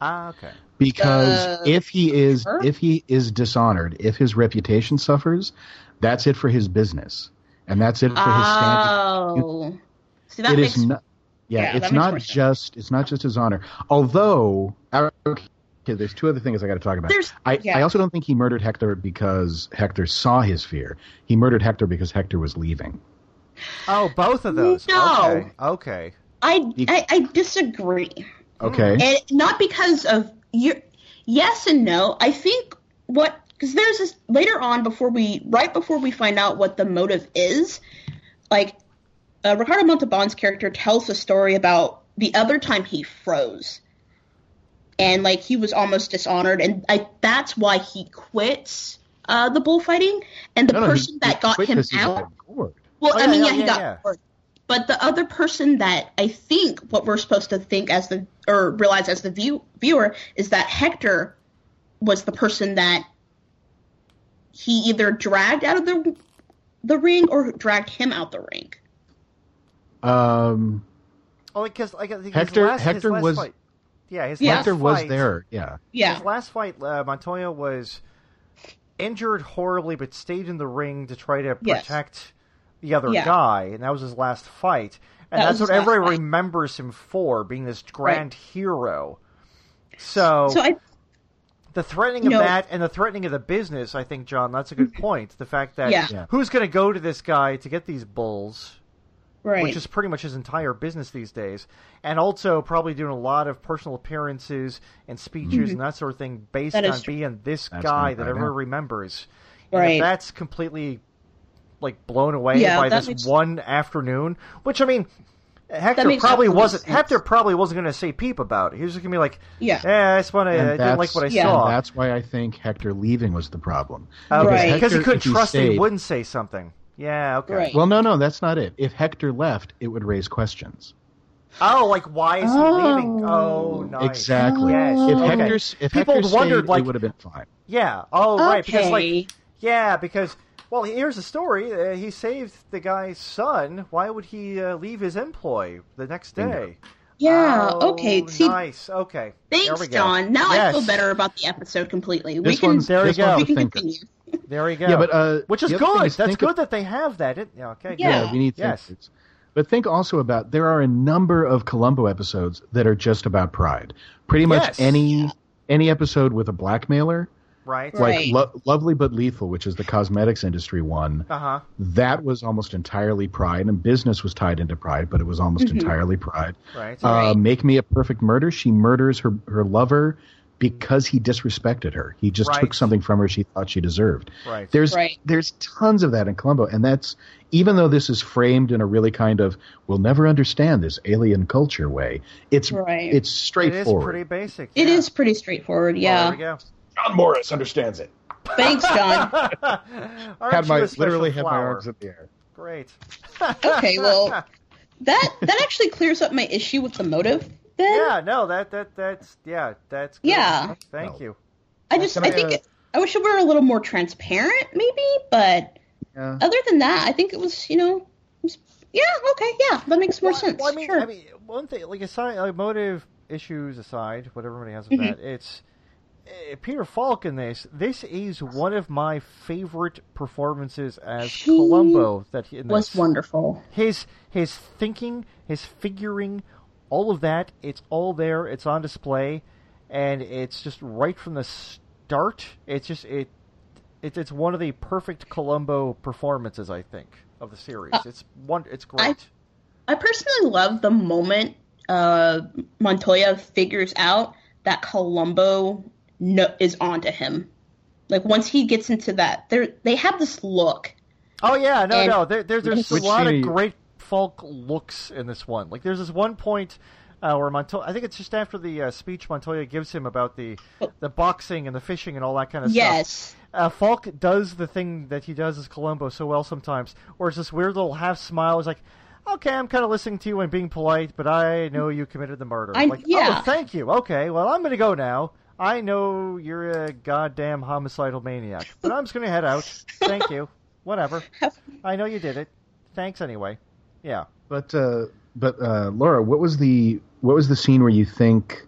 ah, okay. Because Uh, if he is sure. if he is dishonored, if his reputation suffers, that's it for his business, and that's it for his standing. Oh, see that it makes is not. Yeah, yeah, it's not more sense. just it's not just his honor. Although, okay, there's two other things I got to talk about. There's- I, yeah. I also don't think he murdered Hector because Hector saw his fear. He murdered Hector because Hector was leaving. Oh, both of those. No. Okay. Okay. I, I I disagree, Okay. and not because of you. Yes and no. I think what because there's this later on before we right before we find out what the motive is, like uh, Ricardo Montalban's character tells a story about the other time he froze, and like he was almost dishonored, and I that's why he quits uh, the bullfighting, and the No, no, he- person he that got him out. Well, Oh, I yeah, mean, yeah, yeah, he got yeah. bored. But the other person that I think what we're supposed to think as the or realize as the view, viewer is that Hector was the person that he either dragged out of the the ring or dragged him out the ring. Um, Oh, because like, I think Hector- his last, his Hector last was- Fight, yeah, his Yeah. last Hector was there. Yeah. Yeah, His last fight, uh, Montoya was injured horribly, but stayed in the ring to try to Yes. protect the other Yeah. guy, and that was his last fight. And That that's what his last everyone fight. remembers him for, being this grand hero. So, so I the threatening you of know- that and the threatening of the business, I think, John, that's a good point. The fact that Yeah. Yeah. who's going to go to this guy to get these bulls, right. which is pretty much his entire business these days, and also probably doing a lot of personal appearances and speeches mm-hmm. and that sort of thing based on true. being this That's guy that right everyone now. remembers. And Right. that's completely like blown away Yeah, by this makes- one afternoon, which I mean. Hector probably wasn't. sense. Hector probably wasn't going to say peep about it. He was just going to be like, Yeah. "Yeah, I just want to. I didn't like what I Yeah. saw." And that's why I think Hector leaving was the problem. Oh, okay, Right. Because he couldn't if trust that he wouldn't say something. Yeah, okay. Right. Well, no, no, that's not it. If Hector left, it would raise questions. Oh, like why is he Oh. leaving? Oh, nice. Exactly. Yes. If okay. Hector's if People Hector wondered, stayed, like- it would have been fine. Yeah. Oh, right. Because like, yeah, because well, here's the story. Uh, he saved the guy's son. Why would he uh, leave his employ the next day? yeah, Oh, okay. See, nice. Okay. thanks. John. Now Yes. I feel better about the episode completely. we can There we go. we can thinker. continue. There we go. Yeah, but uh, which is the other thing good. is That's good of- that they have that. It, yeah, okay. Yeah. Good. we need Yes. thinkers. But think also about there are a number of Columbo episodes that are just about pride. Pretty much Yes. any any episode with a blackmailer, Right. Right. like Lo- Lovely but Lethal, which is the cosmetics industry one, Uh huh. that was almost entirely pride, and business was tied into pride, but it was almost entirely pride. Right. Uh, Right. Make Me a Perfect Murder. She murders her her lover because he disrespected her. He just Right. took something from her she thought she deserved. Right. There's Right. there's tons of that in Columbo, and that's even though this is framed in a really kind of we'll never understand this alien culture way. It's Right. it's straightforward. It is pretty basic. It yeah. is pretty straightforward. Well, Yeah. there we go. John Morris understands it. Thanks, John. Aren't Had my literally had my flower? arms in the air. Great. Okay, well, that that actually clears up my issue with the motive. Then Yeah, no, that that that's yeah, that's good. Yeah. Thank No. you. I just Can I I, think uh, it, I wish it were a little more transparent, maybe. But Yeah. other than that, I think it was you know, it was- yeah, okay, yeah, that makes more Well, sense. Well, I mean, sure. I mean, one thing, like aside, like motive issues aside, what everybody has with Mhm. that, it's uh, Peter Falk in this. This is one of my favorite performances as He Columbo. That he, in Was wonderful. his his thinking, his figuring, all of that. It's all there. It's on display, and it's just right from the start. It's just it. It, it's one of the perfect Columbo performances, I think, of the series. it's one. It's great. I personally love the moment uh, Montoya figures out that Columbo no- is onto him. Like once he gets into that, they they have this look. Oh yeah, no, And- no. There, there, there's a lot scene of great Falk looks in this one. Like there's this one point uh, where Montoya, I think it's just after the uh, speech Montoya gives him about the the boxing and the fishing and all that kind of stuff. Yes. Uh, Falk does the thing that he does as Columbo so well sometimes, where it's this weird little half smile. It's like, okay, I'm kind of listening to you and being polite, but I know you committed the murder. I- like, yeah. oh, thank you. Okay, well, I'm going to go now. I know you're a goddamn homicidal maniac, but I'm just going to head out. Thank you. Whatever. I know you did it. Thanks anyway. Yeah. But uh, but uh, Laura, what was the what was the scene where you think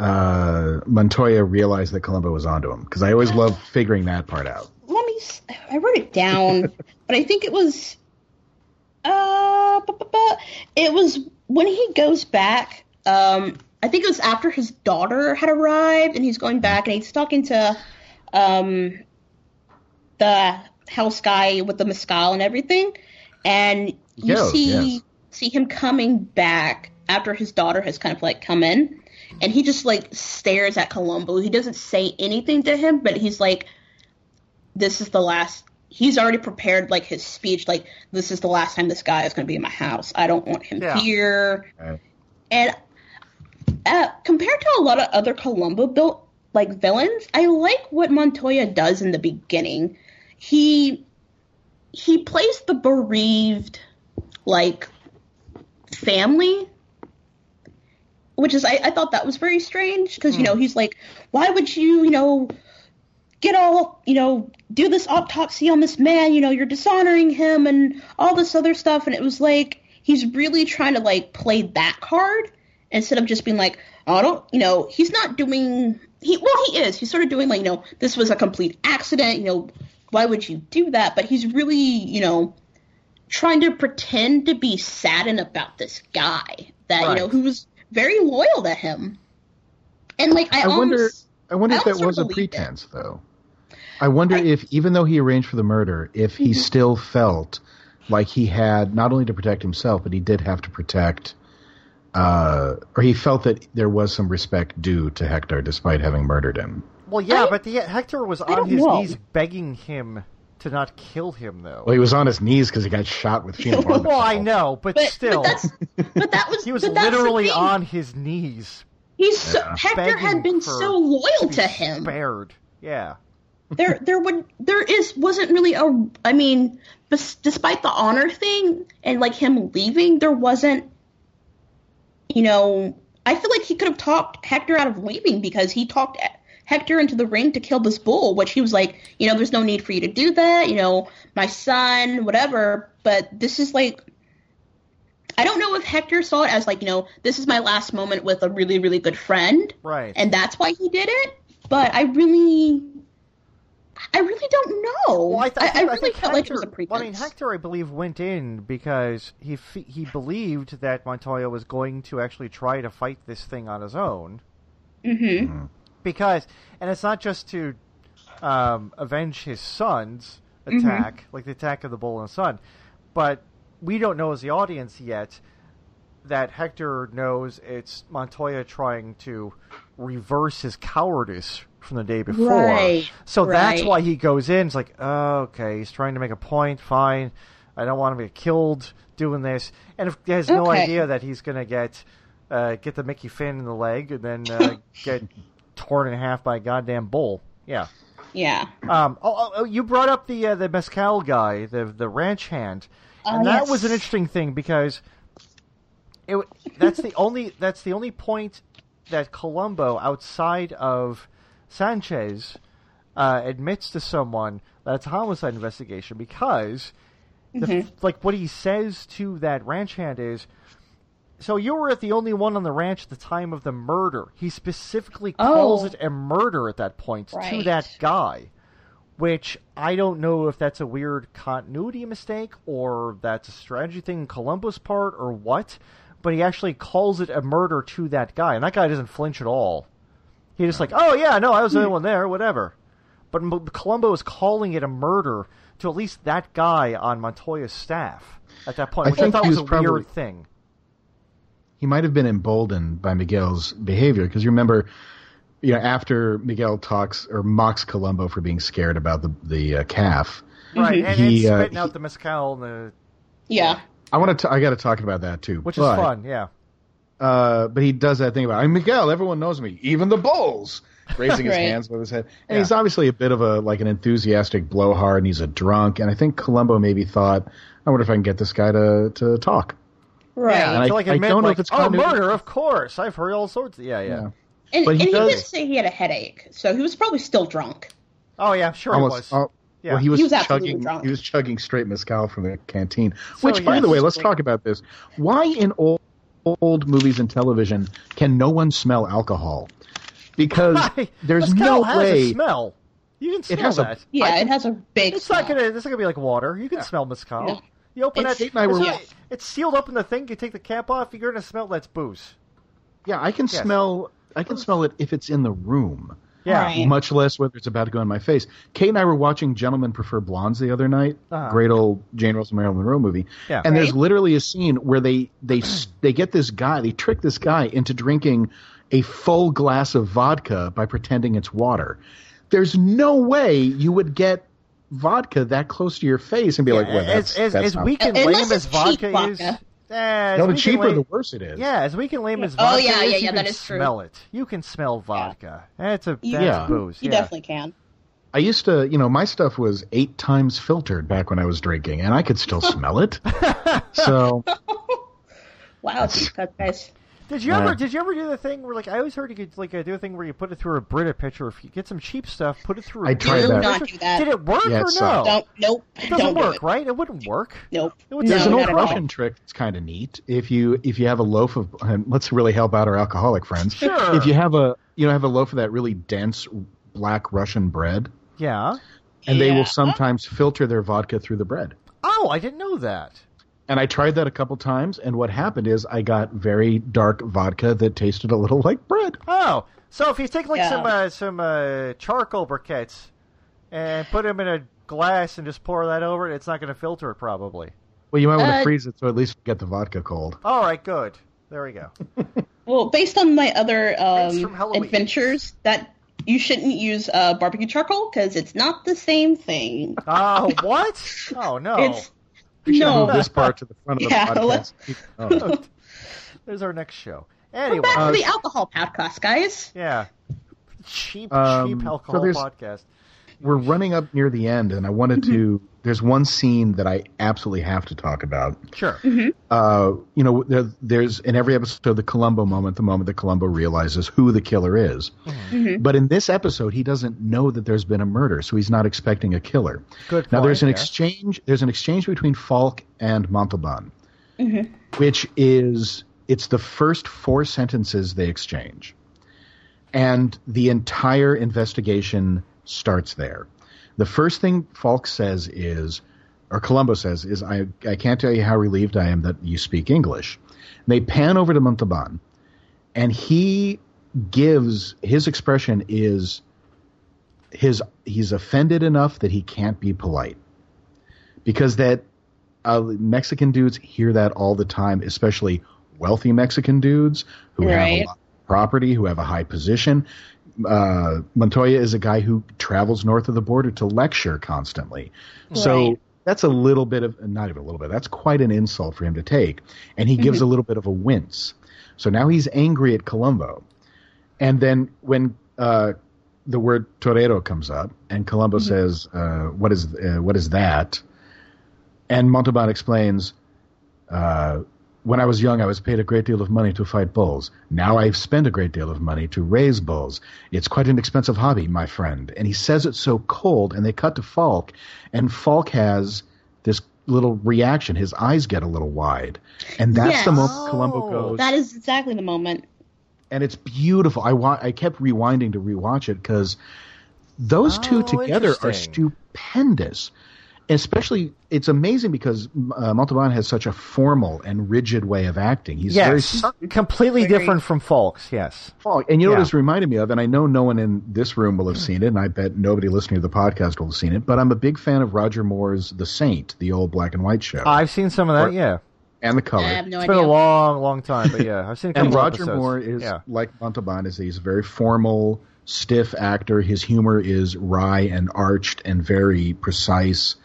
uh, Montoya realized that Columbo was onto him? Because I always love figuring that part out. Let me. s- I wrote it down, but I think it was. Uh, bu- bu- bu- it was when he goes back. Um, I think it was after his daughter had arrived, and he's going back, and he's talking to, um, the house guy with the mescal and everything, and you Yo, see yes. see him coming back after his daughter has kind of like come in, and he just like stares at Columbo. He doesn't say anything to him, but he's like, "This is the last." He's already prepared like his speech, like this is the last time this guy is going to be in my house. I don't want him Yeah. here. Right. And uh, compared to a lot of other Columbo built like villains, I like what Montoya does in the beginning. He he plays the bereaved like family? Which is I, I thought that was very strange because you know hmm. he's like why would you you know get all you know do this autopsy on this man? You know you're dishonoring him and all this other stuff. And it was like he's really trying to like play that card instead of just being like "Oh, I don't you know he's not doing he well he is. He's sort of doing like you know this was a complete accident you know why would you do that? But he's really you know trying to pretend to be saddened about this guy that you know who was very loyal to him and like i, I wonder. I wonder I if that was a believed it. pretense, though. I wonder I- if, even though he arranged for the murder, if he Mm-hmm. still felt like he had not only to protect himself, but he did have to protect, uh, or he felt that there was some respect due to Hector, despite having murdered him. Well, yeah, I- but the, Hector was on his know. knees begging him to not kill him, though. Well, he was on his knees because he got shot with phenobarbital. well, I know, but, but, still, but but that was he was but that's the literally on his knees, He's so, Yeah. Hector had been so loyal be to him. spared. Yeah. There, there would, there is, wasn't really a. I mean, bes- despite the honor thing and like him leaving, there wasn't. You know, I feel like he could have talked Hector out of leaving because he talked Hector into the ring to kill this bull, which he was like, you know, there's no need for you to do that. You know, my son, whatever. But this is like. I don't know if Hector saw it as like, you know, this is my last moment with a really, really good friend Right. and that's why he did it. But I really, I really don't know. Well, I, th- I, I, think, I really think felt Hector, like it was a pretense. well, I mean, Hector, I believe, went in because he f- he believed that Montoya was going to actually try to fight this thing on his own. hmm Because, and it's not just to um, avenge his son's attack, like the attack of the bull and son, but we don't know as the audience yet that Hector knows it's Montoya trying to reverse his cowardice from the day before. Right, so that's why he goes in. It's like, oh, okay, he's trying to make a point. Fine, I don't want to get killed doing this, and if he has no idea that he's going to get uh, get the Mickey Finn in the leg and then uh, get torn in half by a goddamn bull. Yeah. Yeah. Um, oh, oh, oh, you brought up the uh, the mezcal guy, the the ranch hand, and Oh, that yes. was an interesting thing because it that's the only that's the only point that Columbo outside of Sanchez uh, admits to someone that it's a homicide investigation because the, Mm-hmm. like what he says to that ranch hand is So you were the only one on the ranch at the time of the murder. He specifically oh. calls Oh. it a murder at that point to that guy, which I don't know if that's a weird continuity mistake or that's a strategy thing in Columbo's part or what. But he actually calls it a murder to that guy, and that guy doesn't flinch at all. He's just like, oh yeah, no, I was the only one there, whatever. But M- Columbo is calling it a murder to at least that guy on Montoya's staff at that point, I which I think thought he was a probably- weird thing. He might have been emboldened by Miguel's behavior because you remember, you know, after Miguel talks or mocks Columbo for being scared about the the uh, calf. Right, and, He, and uh, spitting he- out the mezcal, and the, Yeah. I want to. I got to talk about that too, which but, is fun, yeah. Uh, but he does that thing about I'm Miguel. Everyone knows me, even the bulls. Raising his Right. hands above his head, and Yeah. he's obviously a bit of a like an enthusiastic blowhard, and he's a drunk. And I think Columbo maybe thought, I wonder if I can get this guy to to talk. Right. Yeah, And I like it I meant don't know like, if it's oh, murder, of course. I've heard all sorts. Of, yeah, yeah, Yeah. And, But he and he did say he had a headache, so he was probably still drunk. Oh yeah, sure Almost. it was. oh, Yeah. Well, he was, He was absolutely chugging. drunk. He was chugging straight mezcal from the canteen. So, Which, by the way, let's talk about this. Why in old old movies and television can no one smell alcohol? Because there's Mezcal no has way a smell. You can smell has a- Yeah, I it has a big. It's not gonna. It's not gonna be like water. You can smell mezcal. Yeah. You open It's- that. Kate and I were- it's, Yeah. it's sealed up in the thing. You take the cap off. You're gonna smell that's booze. Yeah, I can Yes. smell. I can smell it if it's in the room. Yeah. Right. Much less whether it's about to go in my face. Kate and I were watching Gentlemen Prefer Blondes the other night. Uh-huh. Great old Jane Russell and Marilyn Monroe movie. Yeah. And there's literally a scene where they they they get this guy, they trick this guy into drinking a full glass of vodka by pretending it's water. There's no way you would get vodka that close to your face and be like, well, that's, as as, that's as not- weak and lame as it's cheap vodka is. vodka. eh, No, the cheaper, lame- the worse it is. Yeah, as weak and lame as vodka Oh, vodka yeah, is, yeah, you yeah, can that is true. smell it. You can smell vodka. That's a You, that's Yeah. booze. you yeah. definitely can. I used to, you know, my stuff was eight times filtered back when I was drinking, and I could still smell it. So Wow, deep cut, guys. Did you Yeah. ever did you ever do the thing where like I always heard you could like uh, do a thing where you put it through a Brita pitcher if you get some cheap stuff, put it through a I tried Brita that. Not pitcher? do that. Did it work Yeah, it or no? Don't. Nope. It doesn't don't work, do it. right? It wouldn't work. Nope. It would there's No, an old not at all. Russian trick that's kind of neat. If you if you have a loaf of, um, let's really help out our alcoholic friends. Sure. If you have a you know have a loaf of that really dense black Russian bread, Yeah. and they will sometimes filter their vodka through the bread. Oh, I didn't know that. And I tried that a couple times, and what happened is I got very dark vodka that tasted a little like bread. Oh, so if you take like Yeah. some uh, some uh, charcoal briquettes and put them in a glass and just pour that over it, it's not going to filter it probably. Well, you might want to Uh, freeze it so at least get the vodka cold. All right, good. There we go. Well, based on my other Thanks from um, Halloween. adventures, that you shouldn't use uh, barbecue charcoal because it's not the same thing. Oh, what? Oh no. It's We should no. move this part to the front of the Yeah, podcast. let's- Oh. There's our next show. We're back Uh, to the alcohol podcast, guys. yeah. Cheap, Um, cheap alcohol there's- podcast. We're running up near the end, and I wanted to. Mm-hmm. There's one scene that I absolutely have to talk about. Sure. Mm-hmm. uh, you know, there, there's in every episode the Columbo moment, the moment that Columbo realizes who the killer is. Mm-hmm. But in this episode, he doesn't know that there's been a murder, so he's not expecting a killer. Good Now, there's an point, yeah. exchange. There's an exchange between Falk and Montalban, which is it's the first four sentences they exchange, and the entire investigation starts there. The first thing Falk says is, or Columbo says, is I, I can't tell you how relieved I am that you speak English. They pan over to Montalban, and he gives his expression is his he's offended enough that he can't be polite because that uh, Mexican dudes hear that all the time, especially wealthy Mexican dudes who have a lot of property, who have a high position. Uh, Montoya is a guy who travels north of the border to lecture constantly, so that's a little bit of not even a little bit. That's quite an insult for him to take, and he gives a little bit of a wince. So now he's angry at Columbo, and then when uh, the word torero comes up, and Columbo says, uh, "What is uh, what is that?" And Montalban explains, uh, "When I was young, I was paid a great deal of money to fight bulls. Now I've spent a great deal of money to raise bulls. It's quite an expensive hobby, my friend." And he says it so cold, and they cut to Falk, and Falk has this little reaction. His eyes get a little wide, and that's the Yes. moment Columbo Oh. goes. That is exactly the moment. and it's beautiful. I wa- I kept rewinding to rewatch it because those two Oh, together are stupendous. Especially, it's amazing because uh, Montalban has such a formal and rigid way of acting. He's yes, subtle. completely Very- different from Falk's. Yes. And you know Yeah. what this reminded me of? And I know no one in this room will have seen it, and I bet nobody listening to the podcast will have seen it. But I'm a big fan of Roger Moore's The Saint, the old black and white show, I've seen some of that. Or- Yeah, and the color. I have no it's idea. been a long, long time, but yeah, I've seen. A and couple Roger episodes. Moore is yeah. like Montalban is he's a very formal, stiff actor. His humor is wry and arched and very precise.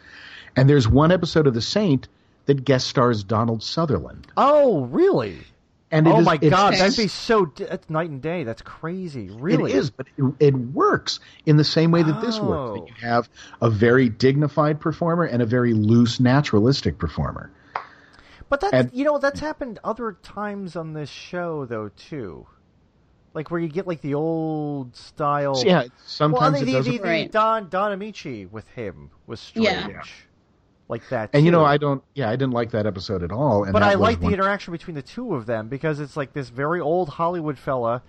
And there's one episode of The Saint that guest stars Donald Sutherland. Oh, really? And it oh is- my it's- God, that'd be so. di- That's night and day. That's crazy. Really? It is, but it, it works in the same way that this works. Oh. That you have a very dignified performer and a very loose, naturalistic performer. But that's And- you know that's happened other times on this show though too, like where you get like the old style. So, yeah, Well, sometimes the, it the, doesn't. the, the Right. Don Don Ameche with him was strange, Yeah. Like that. and you know. I don't. Yeah, I didn't like that episode at all. And But I like the one- interaction between the two of them because it's like this very old Hollywood fella,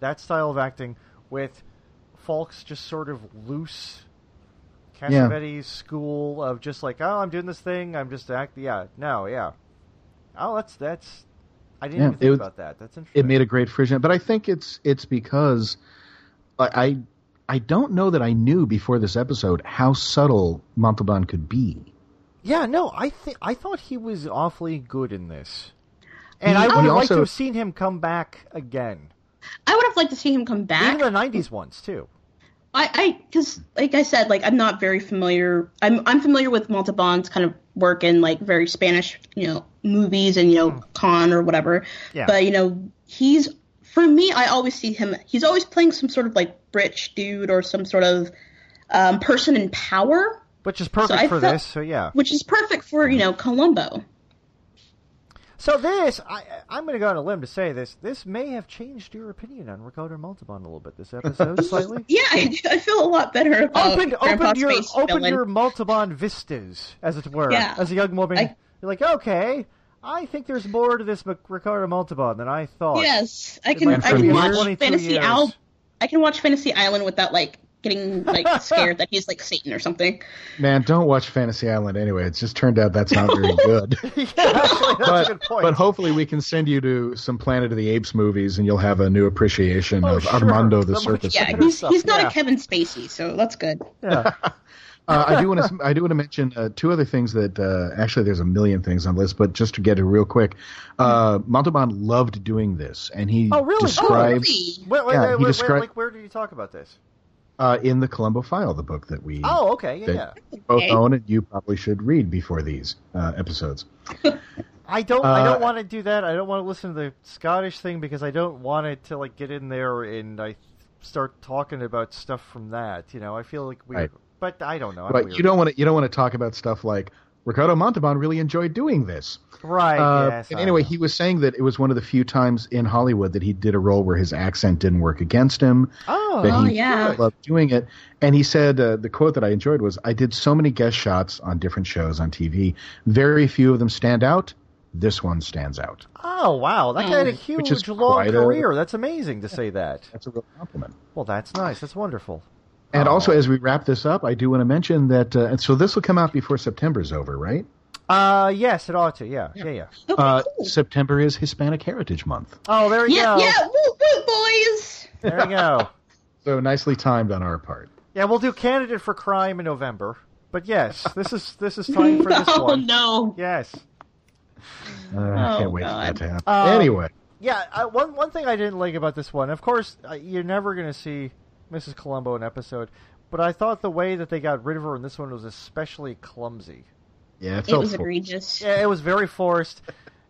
that style of acting, with Falk's just sort of loose. Yeah. School of just like, oh, I'm doing this thing, I'm just acting. Yeah, no, yeah. Oh, that's that's. I didn't Yeah, even it think was- about that. That's interesting. it made a great frisson. But I think it's it's because I I, I don't know that I knew before this episode how subtle Montalban could be. Yeah, no, I think I thought he was awfully good in this, and I would have liked to have seen him come back again, I would have liked to see him come back. even the '90s ones too. I, I, because like I said, like I'm not very familiar. I'm, I'm familiar with Montalban's kind of work in like very Spanish, you know, movies and you know, con or whatever. Yeah. But you know, he's for me. I always see him. He's always playing some sort of like rich dude or some sort of um, person in power, Which is perfect I for felt- this. So yeah. which is perfect for you know Columbo. So this, I, I'm going to go on a limb to say this. This may have changed your opinion on Ricardo Montalban a little bit. This episode slightly. Yeah, I, I feel a lot better about open, Grandpa open your, Space open villain. your Montalban vistas, as it were. Yeah. As a young woman, I- you're like, okay, I think there's more to this Ricardo Montalban than I thought. Yes, I can. I can watch Fantasy. Island. I can watch Fantasy Island without like getting like scared that he's like Satan or something. Man, don't watch Fantasy Island anyway. It's just turned out that's not very good. yeah, actually, that's but, a good point. but hopefully we can send you to some Planet of the Apes movies and you'll have a new appreciation Oh, of sure. Armando the That Circus. Yeah, he's he's not yeah. a Kevin Spacey, so that's good. yeah. Uh, I do want to. I do want to mention uh, two other things that uh, actually there's a million things on the list, but just to get it real quick, uh, Montalban loved doing this, and he Oh, really? described really? Wait, wait, Yeah, wait, he wait, wait, like, where did you talk about this? Uh, in the Columbo Phile, the book that we Oh, okay, yeah, that yeah. you both Okay. own and you probably should read before these uh, episodes. I don't. I Uh, don't want to do that. I don't want to listen to the Scottish thing because I don't want it to like get in there and I start talking about stuff from that. You know, I feel like we. Right. But I don't know. But weird. you don't want to. You don't want to talk about stuff like Ricardo Montalban really enjoyed doing this. Right. Uh, yes. and anyway, he was saying that it was one of the few times in Hollywood that he did a role where his accent didn't work against him. Oh. that Oh, he yeah. loved doing it. And he said uh, the quote that I enjoyed was, "I did so many guest shots on different shows on TV. Very few of them stand out. This one stands out. Oh wow, that guy had a Mm. Which is huge long quite a- career. That's amazing to say that. That's a real compliment." Well, that's nice. That's wonderful. And Oh. also, as we wrap this up, I do want to mention that. Uh, and so this will come out before September's over, right? Uh, yes, it ought to. Yeah, yeah, yeah. Okay, Uh, cool. September is Hispanic Heritage Month, Oh, there we yeah, go. yeah, woo, woo, boys. There you go. so nicely timed on our part. Yeah, we'll do candidate for crime in November. But yes, this is this is time for this oh one. no. Yes. Uh, I Oh, can't wait God. for that to happen. Uh, anyway, Yeah, I, one one thing I didn't like about this one, of course, uh, you're never going to see Mrs. Columbo in episode, but I thought the way that they got rid of her in this one was especially clumsy. yeah, it It was full. egregious. Yeah, it was very forced,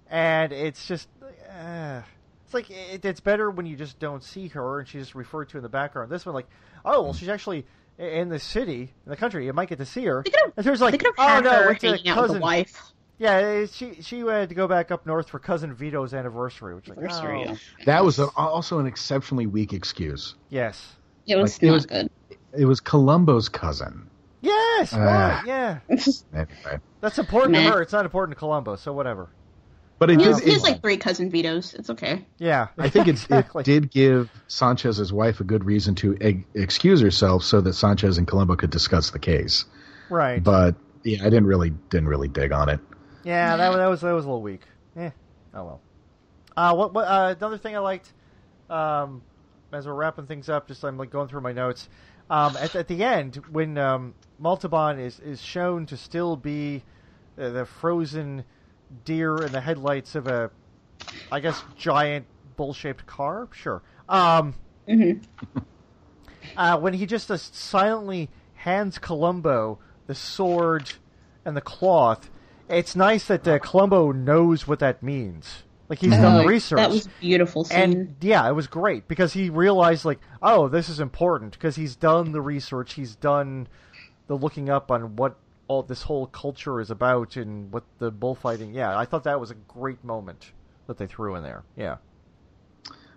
and it's just, uh, it's like it, it's better when you just don't see her and she's just referred to in the background. This one, like, oh well, she's actually in the city, in the country. You might get to see her. They could have, And there's they like, oh no, her went to out with cousin. wife. Yeah, she she had to go back up north for cousin Vito's anniversary, which like, Anniversary, oh, yeah. That was a, also an exceptionally weak excuse. yes. It was Like, it was- good. It was Columbo's cousin. Yes, right, yeah. Anyway. That's important Meh. to her. It's not important to Columbo, so whatever. But it He did. has, he has it- like three cousin Vitos. It's okay. Yeah, I think it, exactly. it did give Sanchez's wife a good reason to e- excuse herself so that Sanchez and Columbo could discuss the case. right. But yeah, I didn't really didn't really dig on it. Yeah, that, that was that was a little weak. Eh, oh well. Uh, what what uh, another thing I liked, um, as we're wrapping things up, just I'm like going through my notes. Um, at, at the end, when um, Montalban is is shown to still be uh, the frozen deer in the headlights of a, I guess, giant bull-shaped car. Sure. Um, uh, when he just uh, silently hands Columbo the sword and the cloth, it's nice that uh, Columbo knows what that means. Like he's mm-hmm. done the research. That was a beautiful scene. And yeah, it was great because he realized like, oh, this is important because he's done the research, he's done the looking up on what all this whole culture is about and what the bullfighting. Yeah, I thought that was a great moment that they threw in there. Yeah,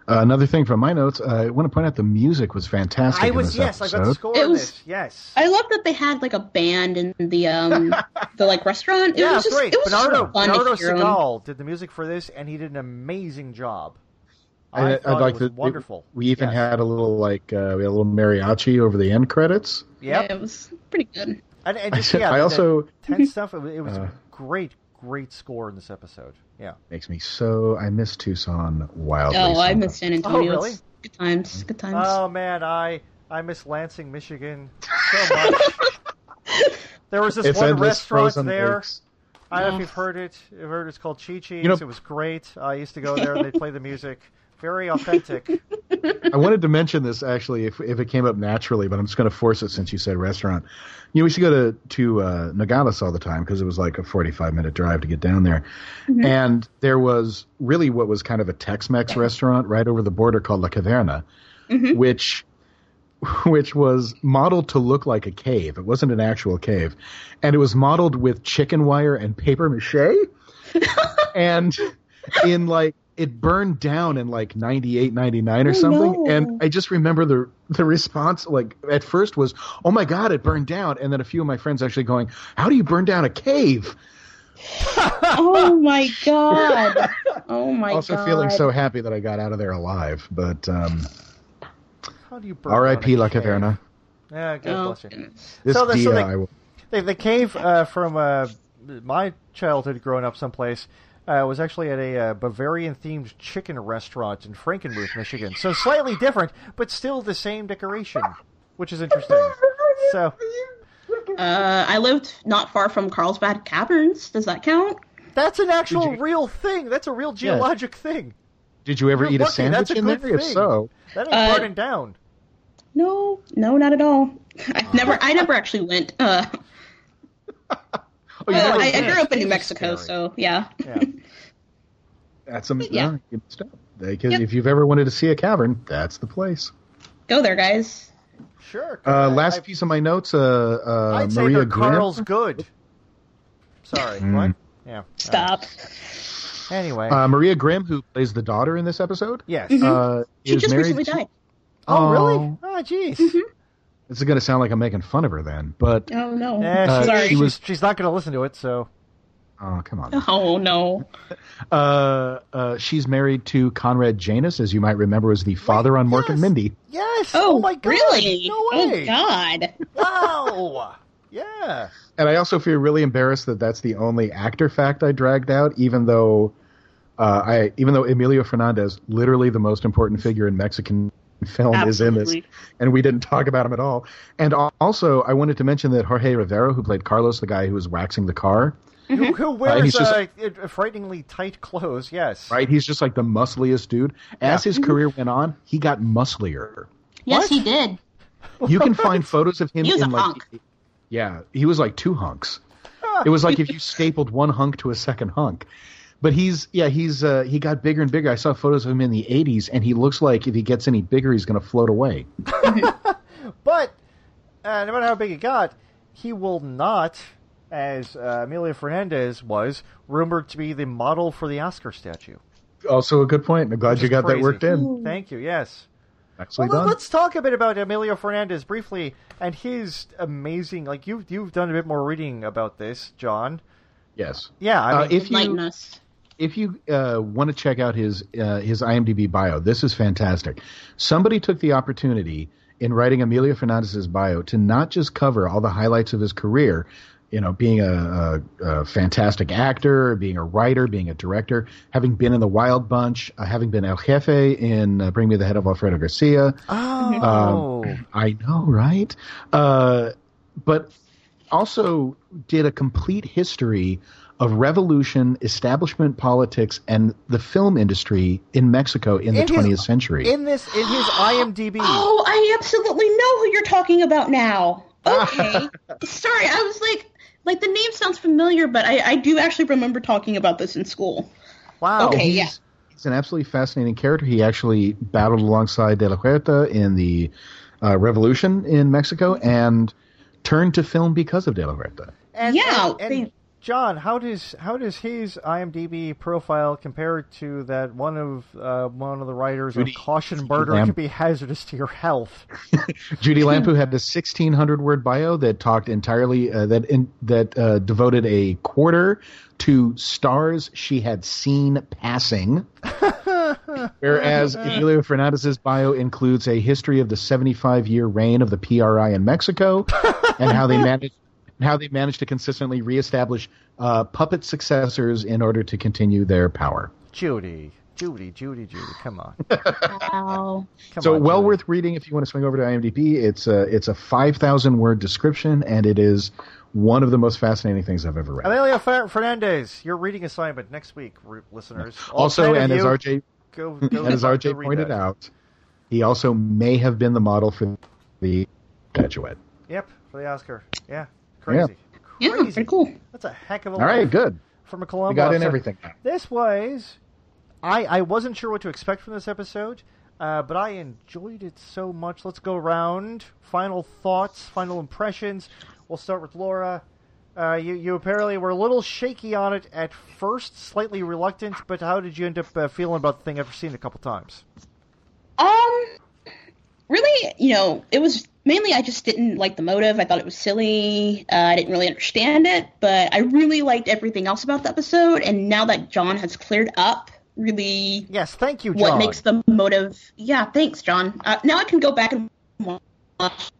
Uh, another thing from my notes, uh, I want to point out the music was fantastic. I in was this yes, I got the score It in was- this. Yes, I love that they had like a band in the um the like restaurant. It yeah, was just great. it was Bernardo so fun Bernardo to hear 'em. Segall did the music for this, and he did an amazing job. I, I, thought would like it was that wonderful. We even Yes. had a little like uh, we had a little mariachi over the end credits. Yep. Yeah, it was pretty good. And, and I just, yeah, I also- the tense stuff. It was, it was Uh, great, great score in this episode. Yeah. Makes me so I miss Tucson wildly. Oh, I miss San oh, Antonio. really? It's good times. Mm-hmm. Good times. Oh man, I I miss Lansing, Michigan so much. there was this It's one restaurant there. eggs. I don't know if you've heard it. You've heard it's called Chi Chi's. You know- it was great. I used to go there and they'd play the music. Very authentic. I wanted to mention this actually if if it came up naturally, but I'm just going to force it since you said restaurant. You know, we used to go to to uh, Nogales all the time because it was like a 45 minute drive to get down there, and there was really what was kind of a Tex-Mex restaurant right over the border called La Caverna, which which was modeled to look like a cave. It wasn't an actual cave, and it was modeled with chicken wire and paper mache, and in like it burned down in like 98 99 or something no. and i just remember the the response like at first was oh my god it burned down and then a few of my friends actually going how do you burn down a cave oh my god. Oh my God. also feeling so happy that i got out of there alive but um How do you burn rip down a la cave? caverna Yeah, God Oh, bless you. this So the- so DI they- will- The, the cave uh, from uh, my childhood growing up someplace uh, was actually at a uh, Bavarian themed chicken restaurant in Frankenmuth, Michigan. So slightly different, but still the same decoration, which is interesting. So, Uh, I lived not far from Carlsbad Caverns. Does that count? that's an actual you- real thing. That's a real geologic thing. did you ever You're eat a sandwich That's a in there good if so That ain't Uh, burning down. No, no, not at all. I've never, I never actually went. Uh, you well, I, I grew up in New Mexico, scary. so yeah. Yeah. that's a Yeah. no, you missed out. Because Yep. if you've ever wanted to see a cavern that's the place Go there, guys. Sure. uh, I- last I- piece of my notes uh, uh, I'd maria they're Carl's good. Sorry. Mm. What? Yeah. Stop. Anyway. uh, maria grimm who plays the daughter in this episode yes. uh, She is just married recently to- died. Oh, really? Oh. Oh, jeez. This is going to sound like I'm making fun of her then, but Oh no. Eh, Uh, she, Sorry. she was- she's, she's not going to listen to it, so. oh come on. Oh no. Uh, uh, she's married to Conrad Janis, as you might remember, was the father on Mork and. Mindy. Yes. Oh, my god. really? No way. Oh god. Wow. yeah. And I also feel really embarrassed that that's the only actor fact I dragged out, even though uh, I even though Emilio Fernandez, literally the most important figure in Mexican film, is in this, and we didn't talk about him at all. And also, I wanted to mention that Jorge Rivero, who played Carlos, the guy who was waxing the car, Who, who wears he's just- uh, uh, frighteningly tight clothes? Yes. right? He's just like the muscliest dude. As his career went on, he got musclier. Yes, What? he did. You can find photos of him He was in a like hunk. yeah, he was like two hunks. It was like if you stapled one hunk to a second hunk. But he's yeah he's uh, he got bigger and bigger. I saw photos of him in the '80s, and he looks like if he gets any bigger, he's going to float away. But uh, no matter how big he got, he will not, as uh, Emilio Fernandez was, rumored to be the model for the Oscar statue. Also, a good point. I'm glad Which you is got that worked in. Thank you. Yes. Actually Well, done. let's talk a bit about Emilio Fernandez briefly and his amazing. Like you've you've done a bit more reading about this, John. Yes. Yeah, I Uh, mean, if Enlighten you us. If you uh, want to check out his uh, his IMDb bio, this is fantastic. Somebody took the opportunity in writing Emilio Fernandez's bio to not just cover all the highlights of his career, you know, being a, a, a fantastic actor, being a writer, being a director, having been in the Wild Bunch, uh, having been El Jefe in uh, Bring Me the Head of Alfredo Garcia. oh, Um, I know, right? Uh, but also did a complete history of revolution, establishment politics, and the film industry in Mexico in the In his- 20th century. in this in his IMDb. Oh, I absolutely know who you're talking about now. Okay. Sorry, I was like, like the name sounds familiar, but I, I do actually remember talking about this in school. Wow. Okay. he's, yeah. he's an absolutely fascinating character. He actually battled alongside De La Huerta in the uh, revolution in Mexico and turned to film because of De La Huerta. And, Yeah, and, and they- John, how does how does his IMDb profile compare to that one of uh, one of the writers Judy- of Caution Murder Lamb. could be hazardous to your health? Judy Lampu had a 1600 word bio that talked entirely uh, that in, that uh, devoted a quarter to stars she had seen passing. Whereas Emilio Fernandez's bio includes a history of the 75 year reign of the PRI in Mexico and how they managed how they managed to consistently reestablish uh, puppet successors in order to continue their power. Judy, Judy, Judy, Judy, come on, Wow. come so on. well Judy. worth reading if you want to swing over to IMDb. It's a it's a five thousand word description, and it is one of the most fascinating things I've ever read. Emilio Fernandez, your reading assignment next week, listeners. All also, and as you, RJ go, go, and as RJ pointed that. out, he also may have been the model for the statuette. Yep, for the Oscar. Yeah, crazy. Yeah, Crazy. pretty cool. That's a heck of a All right, life good. from a Columbo. We got in episode. everything. This was, I I wasn't sure what to expect from this episode, uh, but I enjoyed it so much. Let's go around. Final thoughts, final impressions. We'll start with Laura. Uh, you you apparently were a little shaky on it at first, slightly reluctant, but how did you end up uh, feeling about the thing after seeing it a couple times? Um, really, you know, it was mainly I just didn't like the motive. I thought it was silly. Uh, I didn't really understand it, but I really liked everything else about the episode. And now that John has cleared up, really Yes, thank you, John. what makes the motive. Yeah, thanks, John. Uh, now I can go back and watch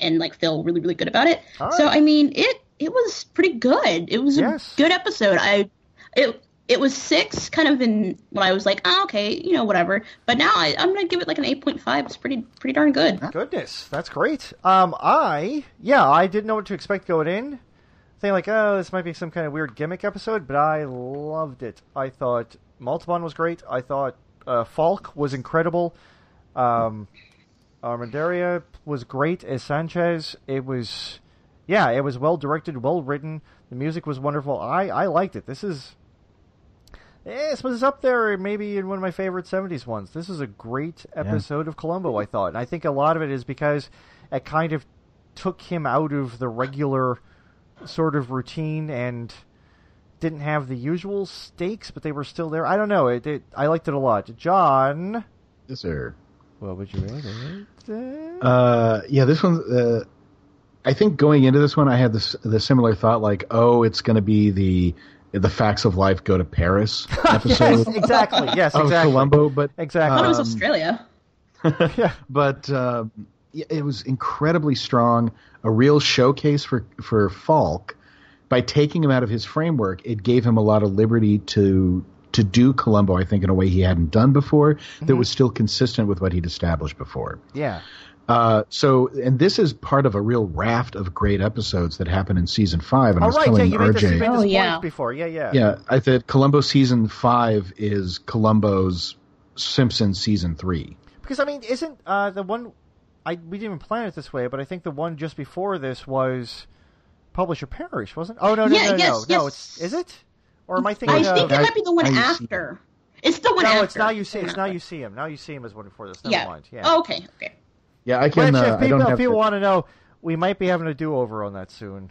and like feel really, really good about it. All So. I mean, it it was pretty good. It was Yes. a good episode. I it it was six, kind of in when I was like, oh, okay, you know, whatever. But now I, I'm gonna give it like an eight point five. It's pretty pretty darn good. Goodness, that's great. Um, I yeah, I didn't know what to expect going in. Thinking like, oh, this might be some kind of weird gimmick episode, but I loved it. I thought Montalban was great. I thought uh, Falk was incredible. Um, Armendariz was great as Sanchez. It was, yeah, it was well directed, well written. The music was wonderful. I I liked it. This is. Eh, this was up there, maybe in one of my favorite '70s ones. This is a great episode of Columbo, I thought, and I think a lot of it is because it kind of took him out of the regular sort of routine and didn't have the usual stakes, but they were still there. I don't know. It, it I liked it a lot. John, Yes, sir. what would you rate it? Uh, yeah, this one. Uh, I think going into this one, I had this the similar thought, like, oh, it's going to be the the facts of life go to Paris episode yes, exactly. Yes, of exactly. Columbo, but Exactly. I thought it was Um, Australia. yeah. but uh, it was incredibly strong, a real showcase for for Falk. By taking him out of his framework, it gave him a lot of liberty to to do Columbo. I think in a way he hadn't done before, Mm-hmm. that was still consistent with what he'd established before. Yeah. Uh, so, and this is part of a real raft of great episodes that happen in season five. And I was right. Yeah, telling you made this, you RJ, made Oh, this yeah. point before. Yeah, yeah. yeah, I thought Columbo season five is Columbo's Simpsons season three. Because I mean, isn't uh, the one I we didn't even plan it this way, but I think the one just before this was Publish or Perish, wasn't? It Oh no, no, Yeah, no, yes, no, no. yes. It's is it? Or am I thinking? I thinking think of? it might be the one Now after. It's the one no, after. it's now you see. It's now you see him. Now you see him as one before this. Never Yeah. mind. Yeah. Oh, okay. Okay. Yeah, I can. if Uh, I people, don't if people the- want to know, we might be having a do over on that soon.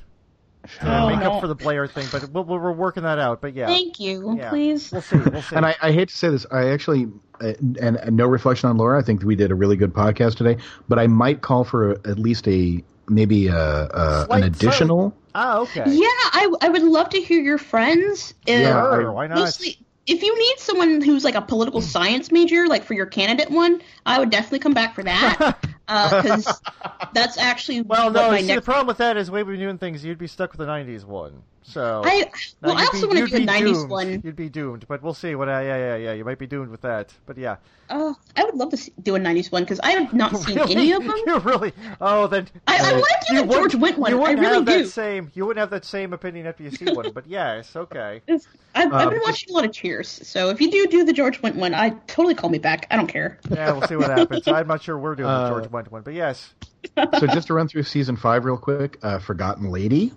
uh, Oh, make no. up for the Blair thing, but we'll, we're working that out. But yeah, Thank you. yeah. Please. We'll see. We'll see. And I, I hate to say this, I actually, uh, and, and no reflection on Laura, I think we did a really good podcast today, but I might call for a, at least a maybe a, a Slight- an additional. ah, okay. Yeah, I, I would love to hear your friends. Uh, Yeah, Sure, why not? Mostly, if you need someone who's like a political science major, like for your candidate one, I would definitely come back for that. Uh, because that's actually Well, what no. my See, next. the problem with that is the way we've been doing things. You'd be stuck with the '90s one. So I well, I also be- want to do a '90s doomed. one. You'd be doomed, but we'll see. What? Uh, yeah, yeah, yeah. You might be doomed with that, but yeah. Oh, I would love to see, do a '90s one because I have not seen Really? any of them. You really? Oh, then. I, I uh, want to do you the George wouldn't- one. You I wouldn't really have do. that same. You wouldn't have that same opinion after you see one, but yes, okay. I've, I've Um, been watching a lot of Cheers, so if you do do the George Wendt one, I totally call me back. I don't care. Yeah, we'll see what happens. I'm not sure we're doing the Uh, George Wendt one, but yes. so just to run through season five real quick, uh, Forgotten Lady,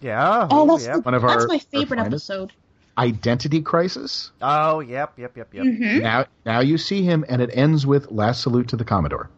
Yeah. Oh, that's yep. One of that's our- my favorite finest. episode. Identity Crisis. Oh, yep, yep, yep, yep. Mhm. Now, now you see him, and it ends with Last Salute to the Commodore.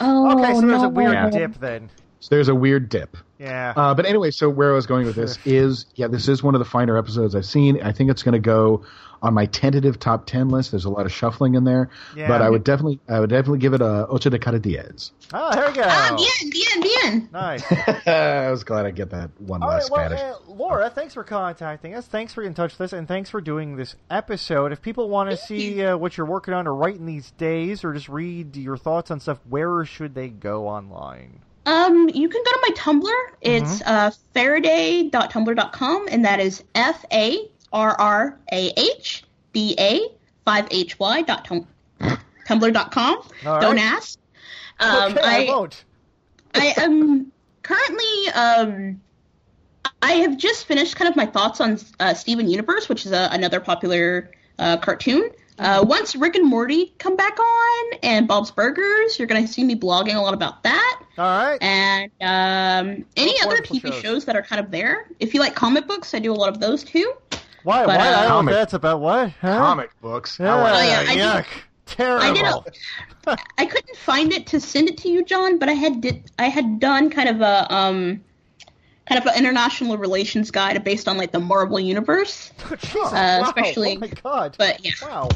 Oh, Okay, so there's no. a weird Yeah. dip then. So there's a weird dip. Yeah. Uh, but anyway, so where I was going with this is, yeah, this is one of the finer episodes I've seen. I think it's going to go on my tentative top ten list. There's a lot of shuffling in there, Yeah. but I would definitely, I would definitely give it a ocho de cada diez. oh, there we go. Ah, bien, bien, bien. Nice. I was glad I get that one All less right, well, Spanish. uh, Laura, thanks for contacting us. Thanks for getting in touch with us, and thanks for doing this episode. If people want to see uh, what you're working on or writing these days, or just read your thoughts on stuff, where should they go online? Um, you can go to my Tumblr. It's Mm-hmm. uh, faraday.tumblr.com, and that is F A R R A H D A 5HY dot tum- tumblr.com. All Don't ask. Um, okay, I, I, won't. I am currently um I have just finished kind of my thoughts on uh, Steven Universe, which is a, another popular uh, cartoon. Uh, once Rick and Morty come back on and Bob's Burgers, you're going to see me blogging a lot about that. All right. And um, any What other wonderful TV shows. shows. that are kind of there. If you like comic books, I do a lot of those too. Why? but, why? I uh, don't know Comic- what that's about. What? Huh? Comic books. Yeah, How Oh, they? yeah, I yuck. did- Terrible. I did a, I couldn't find it to send it to you, John, but I had did I had done kind of a um kind of an international relations guide based on like the Marvel universe. Jesus, Uh, wow. especially- Oh my God. But yeah. Wow.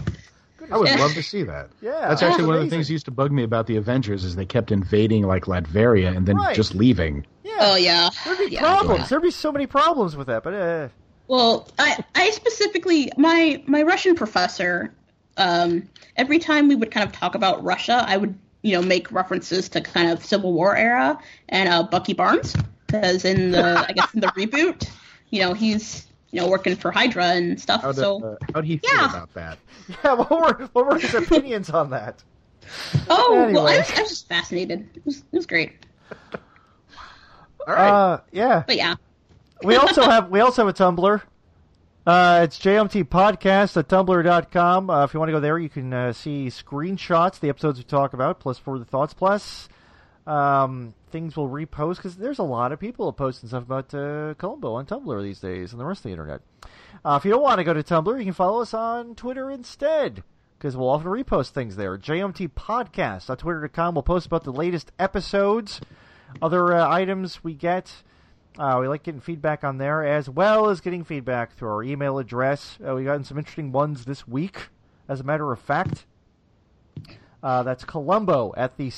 I would love to see that. Yeah, that's that's actually one of the things that used to bug me about the Avengers is they kept invading like Latveria and then Right. just leaving. Yeah. Oh yeah. There'd be Yeah, problems. yeah. There'd be so many problems with that. But uh, Well, I I specifically my my Russian professor. Um, every time we would kind of talk about Russia, I would you know make references to kind of Civil War era and uh, Bucky Barnes because in the I guess in the reboot, you know he's you know working for Hydra and stuff. How'd, so uh, how'd he feel Yeah. about that? yeah, what were what were his opinions on that? oh well. I was, I was just fascinated. It was it was great. All right. Uh, yeah. But yeah, We also have we also have a Tumblr. Uh, it's JMT Podcast at tumblr.com. Uh, if you want to go there, you can uh, see screenshots, the episodes we talk about, plus further thoughts, plus um, things we'll repost because there's a lot of people posting stuff about uh, on Tumblr these days and the rest of the internet. Uh, if you don't want to go to Tumblr, you can follow us on Twitter instead because we'll often repost things there. JMT Podcast on Twitter.com. We'll post about the latest episodes, other uh, items we get. Uh, we like getting feedback on there as well as getting feedback through our email address. Uh, we gotten some interesting ones this week, as a matter of fact. Uh, that's Columbo at the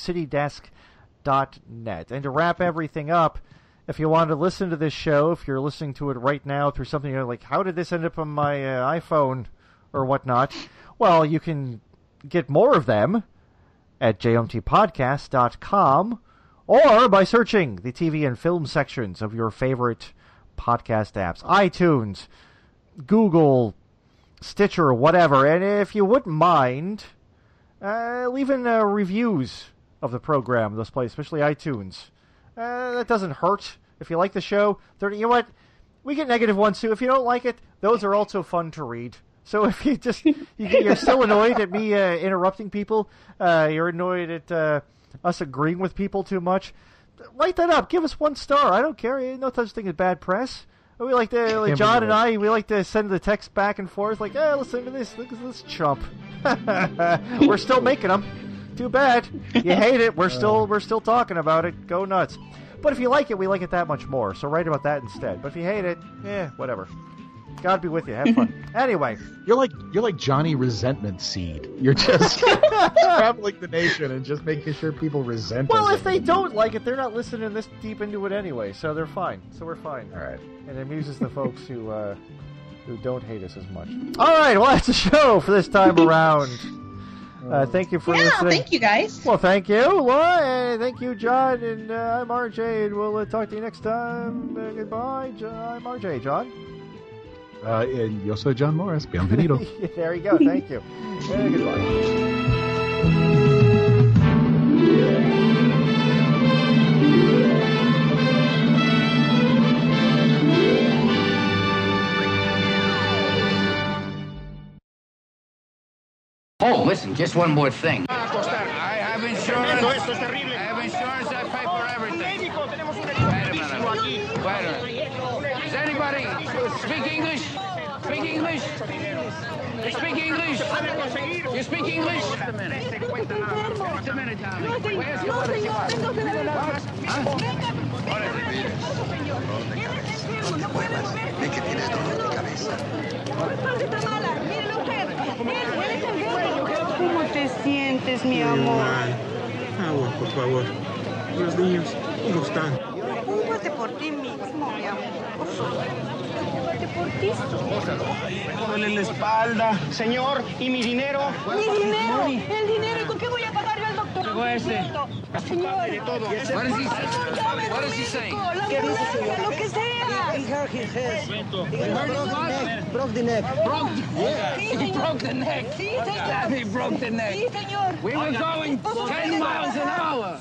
citydesk.net. And to wrap everything up, if you want to listen to this show, if you're listening to it right now through something you're like, how did this end up on my uh, iPhone or whatnot? Well, you can get more of them at jmtpodcast.com or by searching the TV and film sections of your favorite podcast apps iTunes, Google, Stitcher, whatever. And if you wouldn't mind, uh, leaving uh, reviews of the program, those places, especially iTunes. Uh, that doesn't hurt. If you like the show, you know what? We get negative ones too. If you don't like it, those are also fun to read. So if you just you, you're still annoyed at me uh, interrupting people, uh, you're annoyed at uh, us agreeing with people too much, write that up. Give us one star. I don't care. No such thing as bad press. We like to, like John and I, we like to send the text back and forth. Like, yeah, listen to this. Look at this chump. We're still making them. Too bad. You hate it. We're still we're still talking about it. Go nuts. But if you like it, we like it that much more. So write about that instead. But if you hate it, eh, whatever. God be with you. Have fun. anyway, You're like you're like Johnny Resentment Seed. You're just traveling the nation and just making sure people resent. well, if they don't like it, they're not listening this deep into it anyway, so they're fine. So we're fine. All right. and it amuses the folks who uh, who don't hate us as much. All right, well that's the show for this time around. Uh, thank you for Yeah, listening. thank you guys. Well, thank you, Laura, thank you, John, and uh, I'm RJ, and we'll uh, talk to you next time. Uh, goodbye, John. I'm RJ, John. Uh, and yo soy John Morris. Bienvenido. there you go. Thank you. Uh, goodbye. Oh, listen, just one more thing. I have insurance. I have insurance. I pay for everything. Wait a minute. Wait a minute. Does anybody speak English? Speak English? You speak English? You speak English? Just a minute. Just a minute, darling. Where's your Huh? What is it? ¿Cómo te sientes, mi amor? Mal. Agua, por favor. Los niños, ¿cómo están? Ocúpate por ti mismo, mi amor. Ocúpate por ti. Me duele la espalda. Señor, ¿y mi dinero? Mi dinero, el dinero. ¿Y con qué voy a pagar yo al doctor? Llegó este. Señor. De todo. What is he saying? Llame What al is he médico, saying? la ambulancia, lo que sea. he hurt his head. He broke the neck. Broke the neck. Broke the neck. He broke the neck. He broke the neck. We were going 10 miles an hour.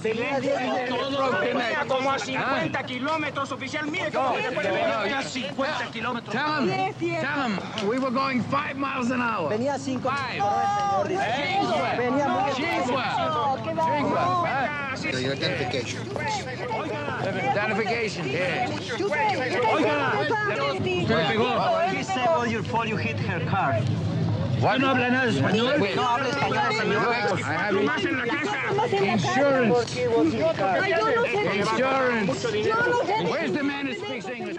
Como a ah. 50 kilómetros, oficial. Mire cómo se puede venir a 50 kilómetros. Tell him. Tell him. We were going 5 miles an hour. Venía 5. 5. Venía 5. 5. 5. So your identification. Identification, yeah. Oiga, disabled your phone, you hit her car. What? No habla nada español. No habla español, señor. Nomás en la casa. Insurance. Insurance. Insurance. Where's the man who speaks English?